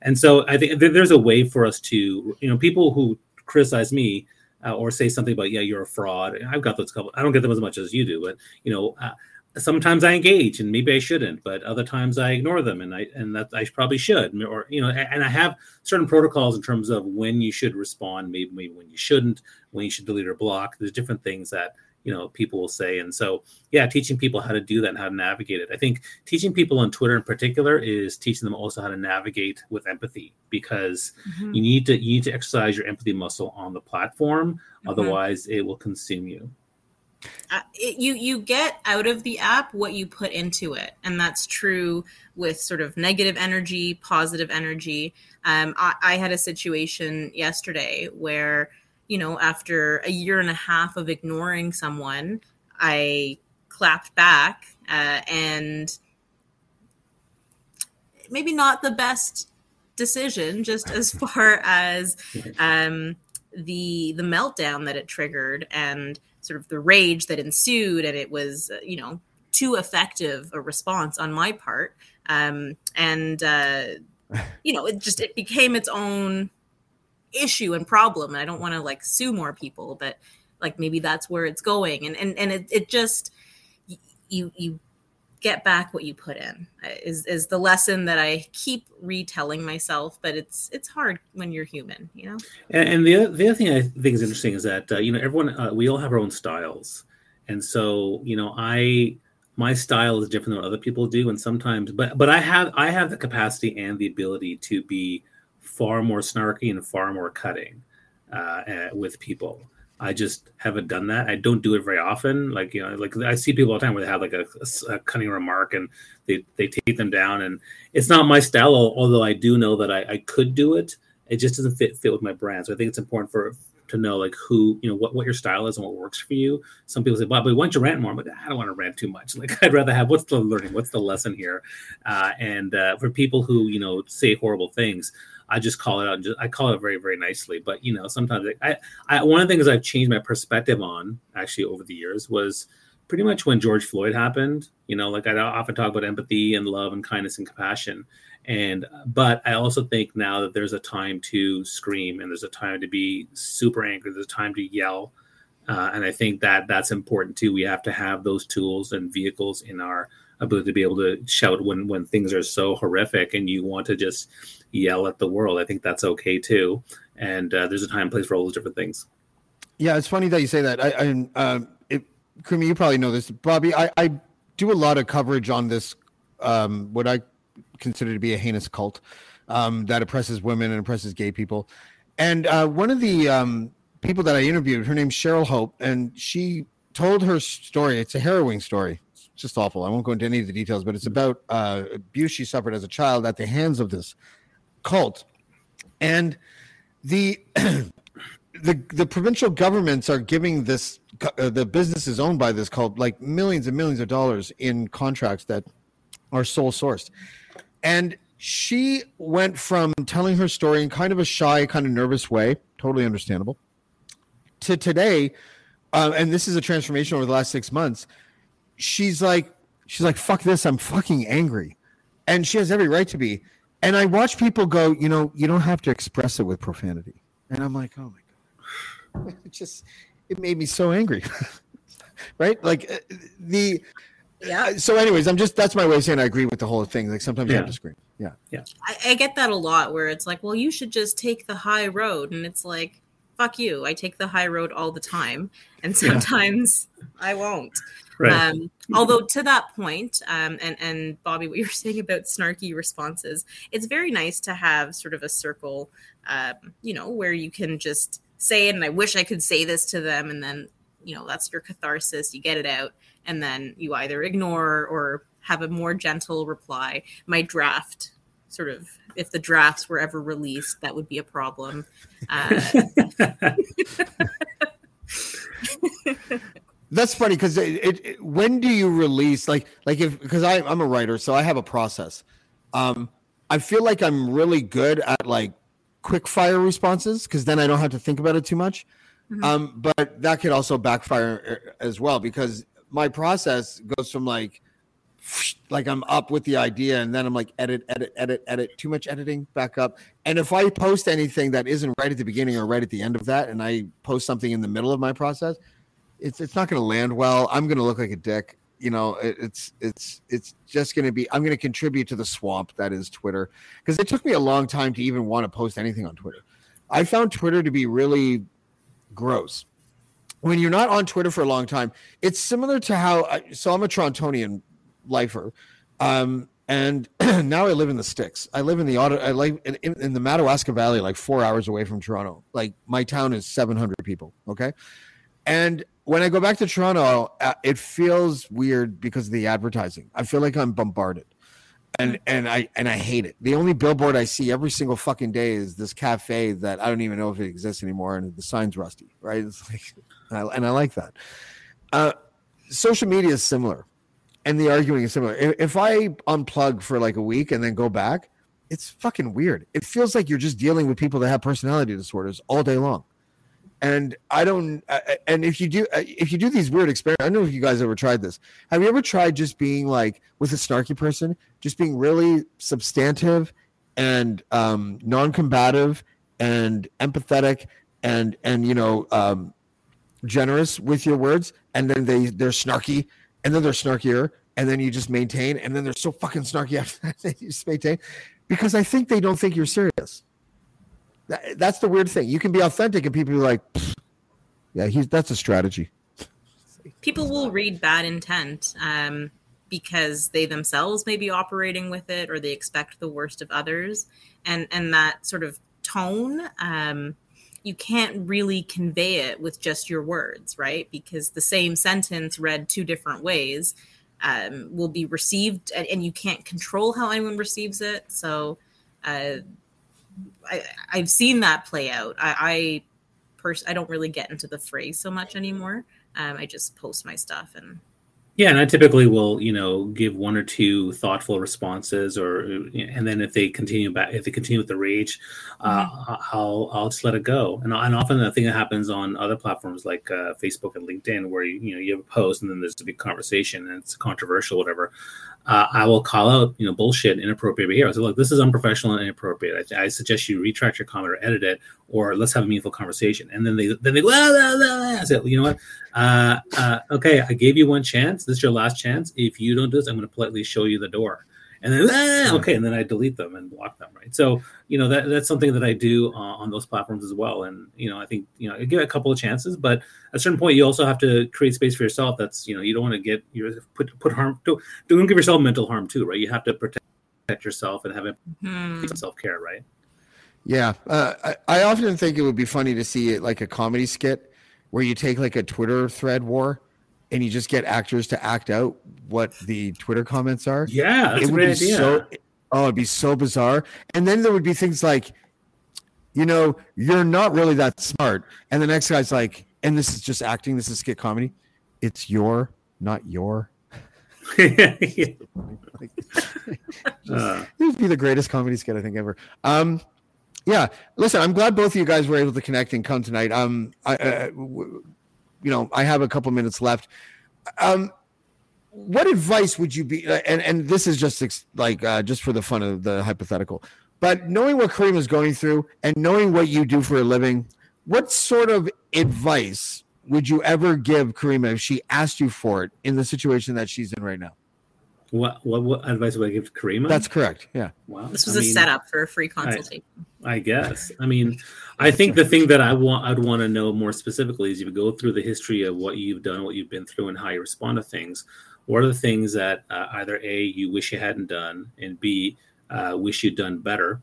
Speaker 3: And so I think there's a way for us to, you know, people who criticize me, uh, or say something about yeah you're a fraud i've got those couple i don't get them as much as you do but you know uh, sometimes I engage and maybe I shouldn't, but other times I ignore them and I and that I probably should or you know and I have certain protocols in terms of when you should respond, maybe maybe when you shouldn't, when you should delete or block. There's different things that you know people will say and so yeah teaching people how to do that and how to navigate it i think teaching people on twitter in particular is teaching them also how to navigate with empathy because mm-hmm. you need to you need to exercise your empathy muscle on the platform mm-hmm. otherwise it will consume you
Speaker 4: it, you you get out of the app what you put into it and that's true with sort of negative energy positive energy. Um, I, I, had a situation yesterday where you know after a year and a half of ignoring someone i clapped back uh, and maybe not the best decision just as far as um, the the meltdown that it triggered and sort of the rage that ensued, and it was uh, you know too effective a response on my part, um, and uh, you know it just it became its own issue and problem. And I don't want to like sue more people, but like maybe that's where it's going, and and and it, it just you you get back what you put in is is the lesson that I keep retelling myself. But it's it's hard when you're human, you know.
Speaker 3: And, and the other, the other thing I think is interesting is that uh, you know everyone uh, we all have our own styles, and so you know I my style is different than what other people do, and sometimes but but I have I have the capacity and the ability to be far more snarky and far more cutting uh, eh, with people. I just haven't done that. I don't do it very often. Like you know, like I see people all the time where they have like a, a, cunning remark and they they take them down, and it's not my style. Although I do know that I, I could do it, it just doesn't fit fit with my brand. So I think it's important for to know like who you know what, what your style is and what works for you. Some people say, "Bob, we want you to rant more." I'm like, I don't want to rant too much. Like I'd rather have what's the learning, what's the lesson here, uh, and uh, for people who you know say horrible things. I just call it out. Just, I call it very, very nicely. But you know, sometimes I, I, one of the things I've changed my perspective on actually over the years was pretty much when George Floyd happened. You know, like I often talk about empathy and love and kindness and compassion. And but I also think now that there's a time to scream and there's a time to be super angry. There's a time to yell. Uh, and I think that that's important too. We have to have those tools and vehicles in our ability to be able to shout when when things are so horrific and you want to just yell at the world. I think that's okay too. And uh, there's a time and place for all those different things.
Speaker 2: Yeah, it's funny that you say that. I, I uh, it, Karima, you probably know this, Bobby. I, I do a lot of coverage on this. Um, what I consider to be a heinous cult um, that oppresses women and oppresses gay people. And uh, one of the um, people that I interviewed, her name's Cheryl Hope, and she told her story. It's a harrowing story. It's just awful. I won't go into any of the details, but it's about uh, abuse she suffered as a child at the hands of this cult. And the the the provincial governments are giving this uh, the businesses owned by this cult like millions and millions of dollars in contracts that are sole sourced. And she went from telling her story in kind of a shy, kind of nervous way, totally understandable, to today, uh, and this is a transformation over the last six months. She's like, she's like, fuck this, I'm fucking angry, and she has every right to be. And I watch people go, you know, you don't have to express it with profanity, and I'm like, oh my god, it just it made me so angry, right? Like uh, the
Speaker 4: Yeah.
Speaker 2: so, anyways, I'm just that's my way of saying I agree with the whole thing. Like sometimes you have to scream. Yeah.
Speaker 4: I, I get that a lot where it's like, well, you should just take the high road. And it's like, fuck you. I take the high road all the time. And sometimes I won't.
Speaker 3: Right.
Speaker 4: Um, although to that point, um, and and Bobby, what you were saying about snarky responses, it's very nice to have sort of a circle, um, you know, where you can just say it. And I wish I could say this to them, and then you know that's your catharsis. You get it out, and then you either ignore or have a more gentle reply. My draft, sort of, if the drafts were ever released, that would be a problem. Uh,
Speaker 2: That's funny because it, it, it- when do you release like like if because I I'm a writer so I have a process. Um, I feel like I'm really good at like quick fire responses because then I don't have to think about it too much.
Speaker 4: Mhm.
Speaker 2: Um, but that could also backfire uh, as well because my process goes from like like I'm up with the idea and then I'm like edit edit edit edit too much editing back up and if I post anything that isn't right at the beginning or right at the end of that and I post something in the middle of my process it's it's not going to land well. I'm going to look like a dick. You know, it, it's it's it's just going to be. I'm going to contribute to the swamp that is Twitter because it took me a long time to even want to post anything on Twitter. I found Twitter to be really gross. When you're not on Twitter for a long time, it's similar to how. I, so I'm a Torontonian lifer, um, and now I live in the sticks. I live in the auto. I live in, in, the Madawaska Valley, like four hours away from Toronto. Like my town is 700 people. Okay, and when I go back to Toronto, uh, it feels weird because of the advertising. I feel like I'm bombarded. And and I and I hate it. The only billboard I see every single fucking day is this cafe that I don't even know if it exists anymore, and the sign's rusty. Right? It's like, and I, and I like that. Uh, social media is similar, and the arguing is similar. If, I unplug for like a week and then go back, it's fucking weird. It feels like you're just dealing with people that have personality disorders all day long and I don't. And if you do, uh, if you do these weird experiments, I don't know if you guys ever tried this. Have you ever tried just being like with a snarky person, just being really substantive and um, non-combative and empathetic and and you know um, generous with your words, and then they they're snarky, and then they're snarkier, and then you just maintain, and then they're so fucking snarky after that, you just maintain, because I think they don't think you're serious. That, that's the weird thing. You can be authentic, and people are like, "Yeah, he's that's a strategy."
Speaker 4: people will read bad intent um, because they themselves may be operating with it or they expect the worst of others and and that sort of tone um, you can't really convey it with just your words right? Because the same sentence read two different ways um, will be received and, and you can't control how anyone receives it. So uh, I, I've seen that play out. I, I pers- I don't really get into the phrase so much anymore. Um, I just post my stuff and
Speaker 3: Yeah, and I typically will, you know, give one or two thoughtful responses, or and then if they continue back, if they continue with the rage, uh, I'll I'll just let it go. And and often the thing that happens on other platforms like uh, Facebook and LinkedIn, where you you know you have a post and then there's a big conversation and it's controversial, whatever. Uh, I will call out, you know, bullshit, inappropriate behavior. I say, look, this is unprofessional and inappropriate. I, I suggest you retract your comment or edit it, or let's have a meaningful conversation. And then they then they go, ah, ah. I say, you know what? Uh, uh, okay, I gave you one chance. This is your last chance. If you don't do this, I'm going to politely show you the door. And then, ah, okay, and then I delete them and block them, right? So, you know, that that's something that I do uh, on those platforms as well. And you know, I think you know, I give it a couple of chances, but at a certain point, you also have to create space for yourself. That's you know, you don't want to get you put put harm. Don't, don't give yourself mental harm too, right? You have to protect protect yourself and have it
Speaker 4: Hmm.
Speaker 3: self care, right?
Speaker 2: Yeah, uh, I, I often think it would be funny to see it like a comedy skit where you take like a Twitter thread war and you just get actors to act out what the Twitter comments are.
Speaker 3: Yeah, that's
Speaker 2: it
Speaker 3: a
Speaker 2: would
Speaker 3: great
Speaker 2: be
Speaker 3: idea.
Speaker 2: so. Oh, it'd be so bizarre. And then there would be things like, you know, you're not really that smart. And the next guy's like, and this is just acting. This is skit comedy. It's your, not your. It would be the greatest comedy skit I think ever. Um, yeah. Listen, I'm glad both of you guys were able to connect and come tonight. Um, I, uh, w- you know, I have a couple minutes left. Um, what advice would you be? And and this is just ex- like uh, just for the fun of the hypothetical, but knowing what Karima is going through and knowing what you do for a living, what sort of advice would you ever give Karima if she asked you for it in the situation that she's in right now?
Speaker 3: What, what what advice would I give to Karima?
Speaker 2: That's correct. Yeah.
Speaker 3: wow.
Speaker 4: This was
Speaker 3: I
Speaker 4: a
Speaker 3: mean,
Speaker 4: setup for a free consultation.
Speaker 3: I guess. I mean, I think the thing that I want I'd want to know more specifically is you go through the history of what you've done, what you've been through, and how you respond to things. What are the things that uh, either a you wish you hadn't done, and b uh, wish you'd done better,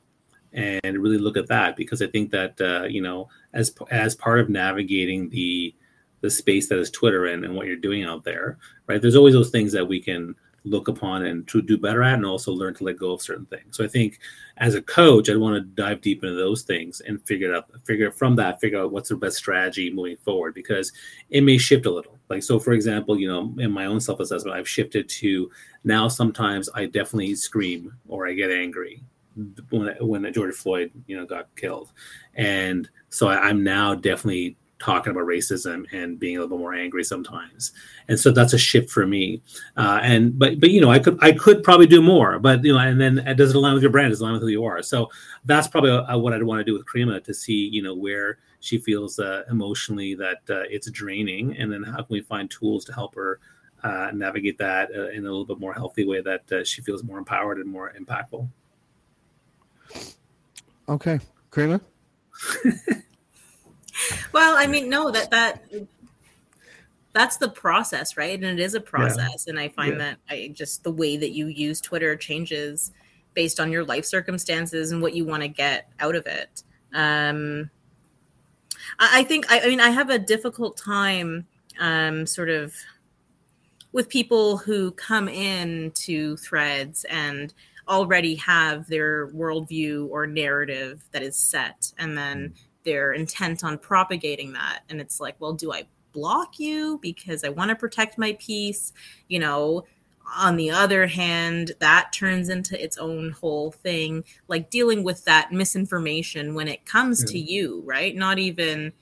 Speaker 3: and really look at that because I think that uh, you know as as part of navigating the the space that is Twitter and, and what you're doing out there, right? There's always those things that we can look upon and to do better at, and also learn to let go of certain things. So I think as a coach, I'd want to dive deep into those things and figure it out, figure from that, figure out what's the best strategy moving forward because it may shift a little. Like so, for example, you know, in my own self assessment, I've shifted to now. Sometimes I definitely scream or I get angry when when George Floyd, you know, got killed, and so I, I'm now definitely talking about racism and being a little more angry sometimes. And so that's a shift for me. Uh, and but but you know i could i could probably do more but you know and then it doesn't align with your brand does it align with who you are. So that's probably uh, what i'd want to do with Karima to see you know where she feels uh, emotionally that uh, it's draining and then how can we find tools to help her uh, navigate that uh, in a little bit more healthy way that uh, she feels more empowered and more impactful.
Speaker 2: Okay, Karima.
Speaker 4: Well, I mean, no, that that that's the process, right? And it is a process. And I find
Speaker 3: Yeah.
Speaker 4: that I just the way that you use Twitter changes based on your life circumstances and what you want to get out of it. Um, I, I think I, I mean I have a difficult time um, sort of with people who come in to threads and already have their worldview or narrative that is set and then they're intent on propagating that. And it's like well do i block you because i want to protect my peace? You know on the other hand that turns into its own whole thing like dealing with that misinformation when it comes to you right? Not even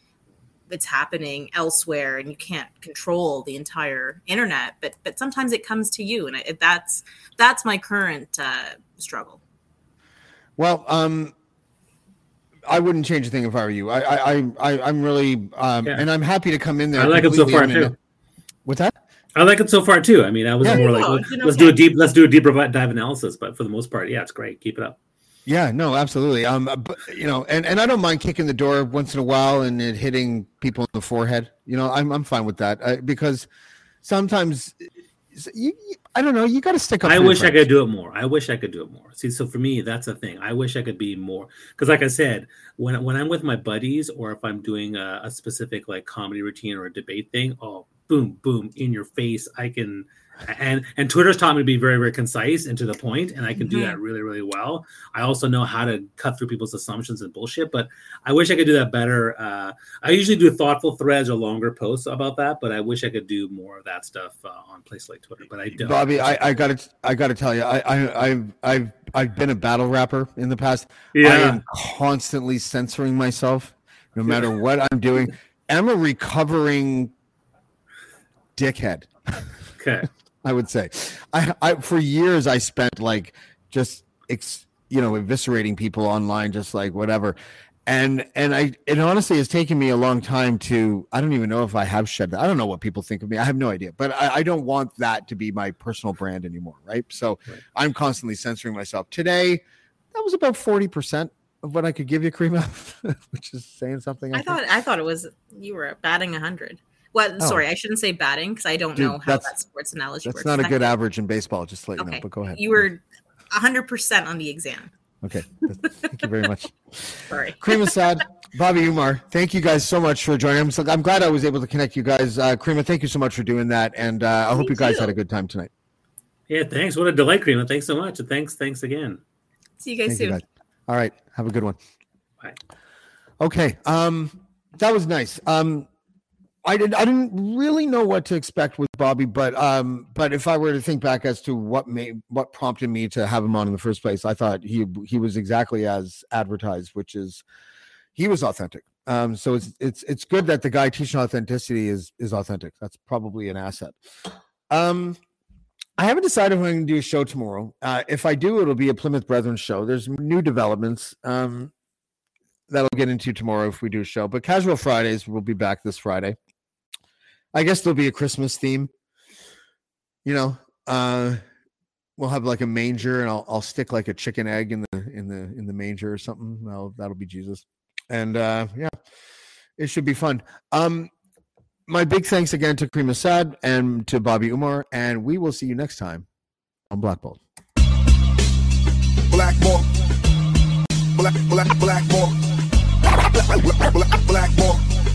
Speaker 4: it's happening elsewhere and you can't control the entire internet but but sometimes it comes to you and I, that's that's my current uh, struggle.
Speaker 2: Well, um, I wouldn't change a thing if I were you. I, I, I, I I'm really, um,
Speaker 3: Yeah.
Speaker 2: and I'm happy to come in there.
Speaker 3: i like it so far
Speaker 2: unannounced.
Speaker 3: too
Speaker 2: What's that?
Speaker 3: I like it so far too. I mean, I was
Speaker 2: Yeah.
Speaker 3: more
Speaker 4: Yeah,
Speaker 3: like,
Speaker 4: it's
Speaker 3: let's,
Speaker 4: been
Speaker 3: let's do a deep, let's do a deeper dive analysis. But for the most part, yeah, it's great. Keep it up.
Speaker 2: Yeah, no, absolutely. Um, but you know, and, and I don't mind kicking the door once in a while and it hitting people in the forehead. You know, I'm I'm fine with that uh, because sometimes you, you I don't know, you got to stick up.
Speaker 3: I wish I could do it more. I wish I could do it more. See, so for me, that's the thing. I wish I could be more because, like I said, when when I'm with my buddies or if I'm doing a, a specific like comedy routine or a debate thing, oh, boom, boom, in your face. I can, and and Twitter's taught me to be very very concise and to the point, and I can do
Speaker 4: Mhm.
Speaker 3: that really really well. I also know how to cut through people's assumptions and bullshit, but I wish I could do that better. Uh, I usually do thoughtful threads or longer posts about that, but I wish I could do more of that stuff uh, on places like Twitter. But I don't.
Speaker 2: Bobby, I, I gotta I gotta tell you, I, I I've I've I've been a battle rapper in the past. Yeah. I am constantly censoring myself, no matter what I'm doing. I'm a recovering dickhead.
Speaker 3: Okay.
Speaker 2: I would say. I, I for years I spent like just ex, you know eviscerating people online, just like whatever. And and I it honestly has taken me a long time to I don't even know if I have shed that. I don't know what people think of me. I have no idea. But I, I don't want that to be my personal brand anymore, right? So
Speaker 3: Right.
Speaker 2: I'm constantly censoring myself. Today, that was about 40% of what I could give you, Karima, which is saying something.
Speaker 4: I
Speaker 2: think.
Speaker 4: thought I thought it was you were batting hundred. Well,
Speaker 2: Oh.
Speaker 4: sorry, I shouldn't say batting because I don't
Speaker 2: Dude,
Speaker 4: know how that sports analogy
Speaker 2: that's
Speaker 4: works.
Speaker 2: That's not a good average in baseball, just to let you know. But go ahead.
Speaker 4: You were hundred percent on the exam.
Speaker 2: Okay. Thank you very much.
Speaker 4: Sorry.
Speaker 2: Karima Assad, Bobby Umar, thank you guys so much for joining. I'm, so, I'm glad I was able to connect you guys. Uh, Karima, thank you so much for doing that. And uh, I hope you guys
Speaker 4: too.
Speaker 2: had a good time tonight.
Speaker 3: Yeah, thanks. What a delight, Karima. Thanks so much. And thanks, thanks again.
Speaker 4: See you guys
Speaker 2: Thank you
Speaker 4: soon.
Speaker 2: guys. All right. Have a good one.
Speaker 3: Bye.
Speaker 2: Okay. Um, that was nice. Um, I didn't. I didn't really know what to expect with Bobby, but um, but if I were to think back as to what made what prompted me to have him on in the first place, I thought he he was exactly as advertised, which is he was authentic. Um, so it's it's it's good that the guy teaching authenticity is is authentic. That's probably an asset. Um, I haven't decided if I'm going to do a show tomorrow. Uh, if I do, it'll be a Plymouth Brethren show. There's new developments. Um, that'll get into tomorrow if we do a show. But Casual Fridays will be back this Friday. I guess there'll be a Christmas theme. You know, uh, we'll have like a manger, and I'll I'll stick like a chicken egg in the in the in the manger or something. That'll that'll be Jesus, and uh, yeah, it should be fun. Um, my big thanks again to Karima Assad and to Bobby Umar, and we will see you next time on Black Bolt.
Speaker 1: black more, black black black more, black black black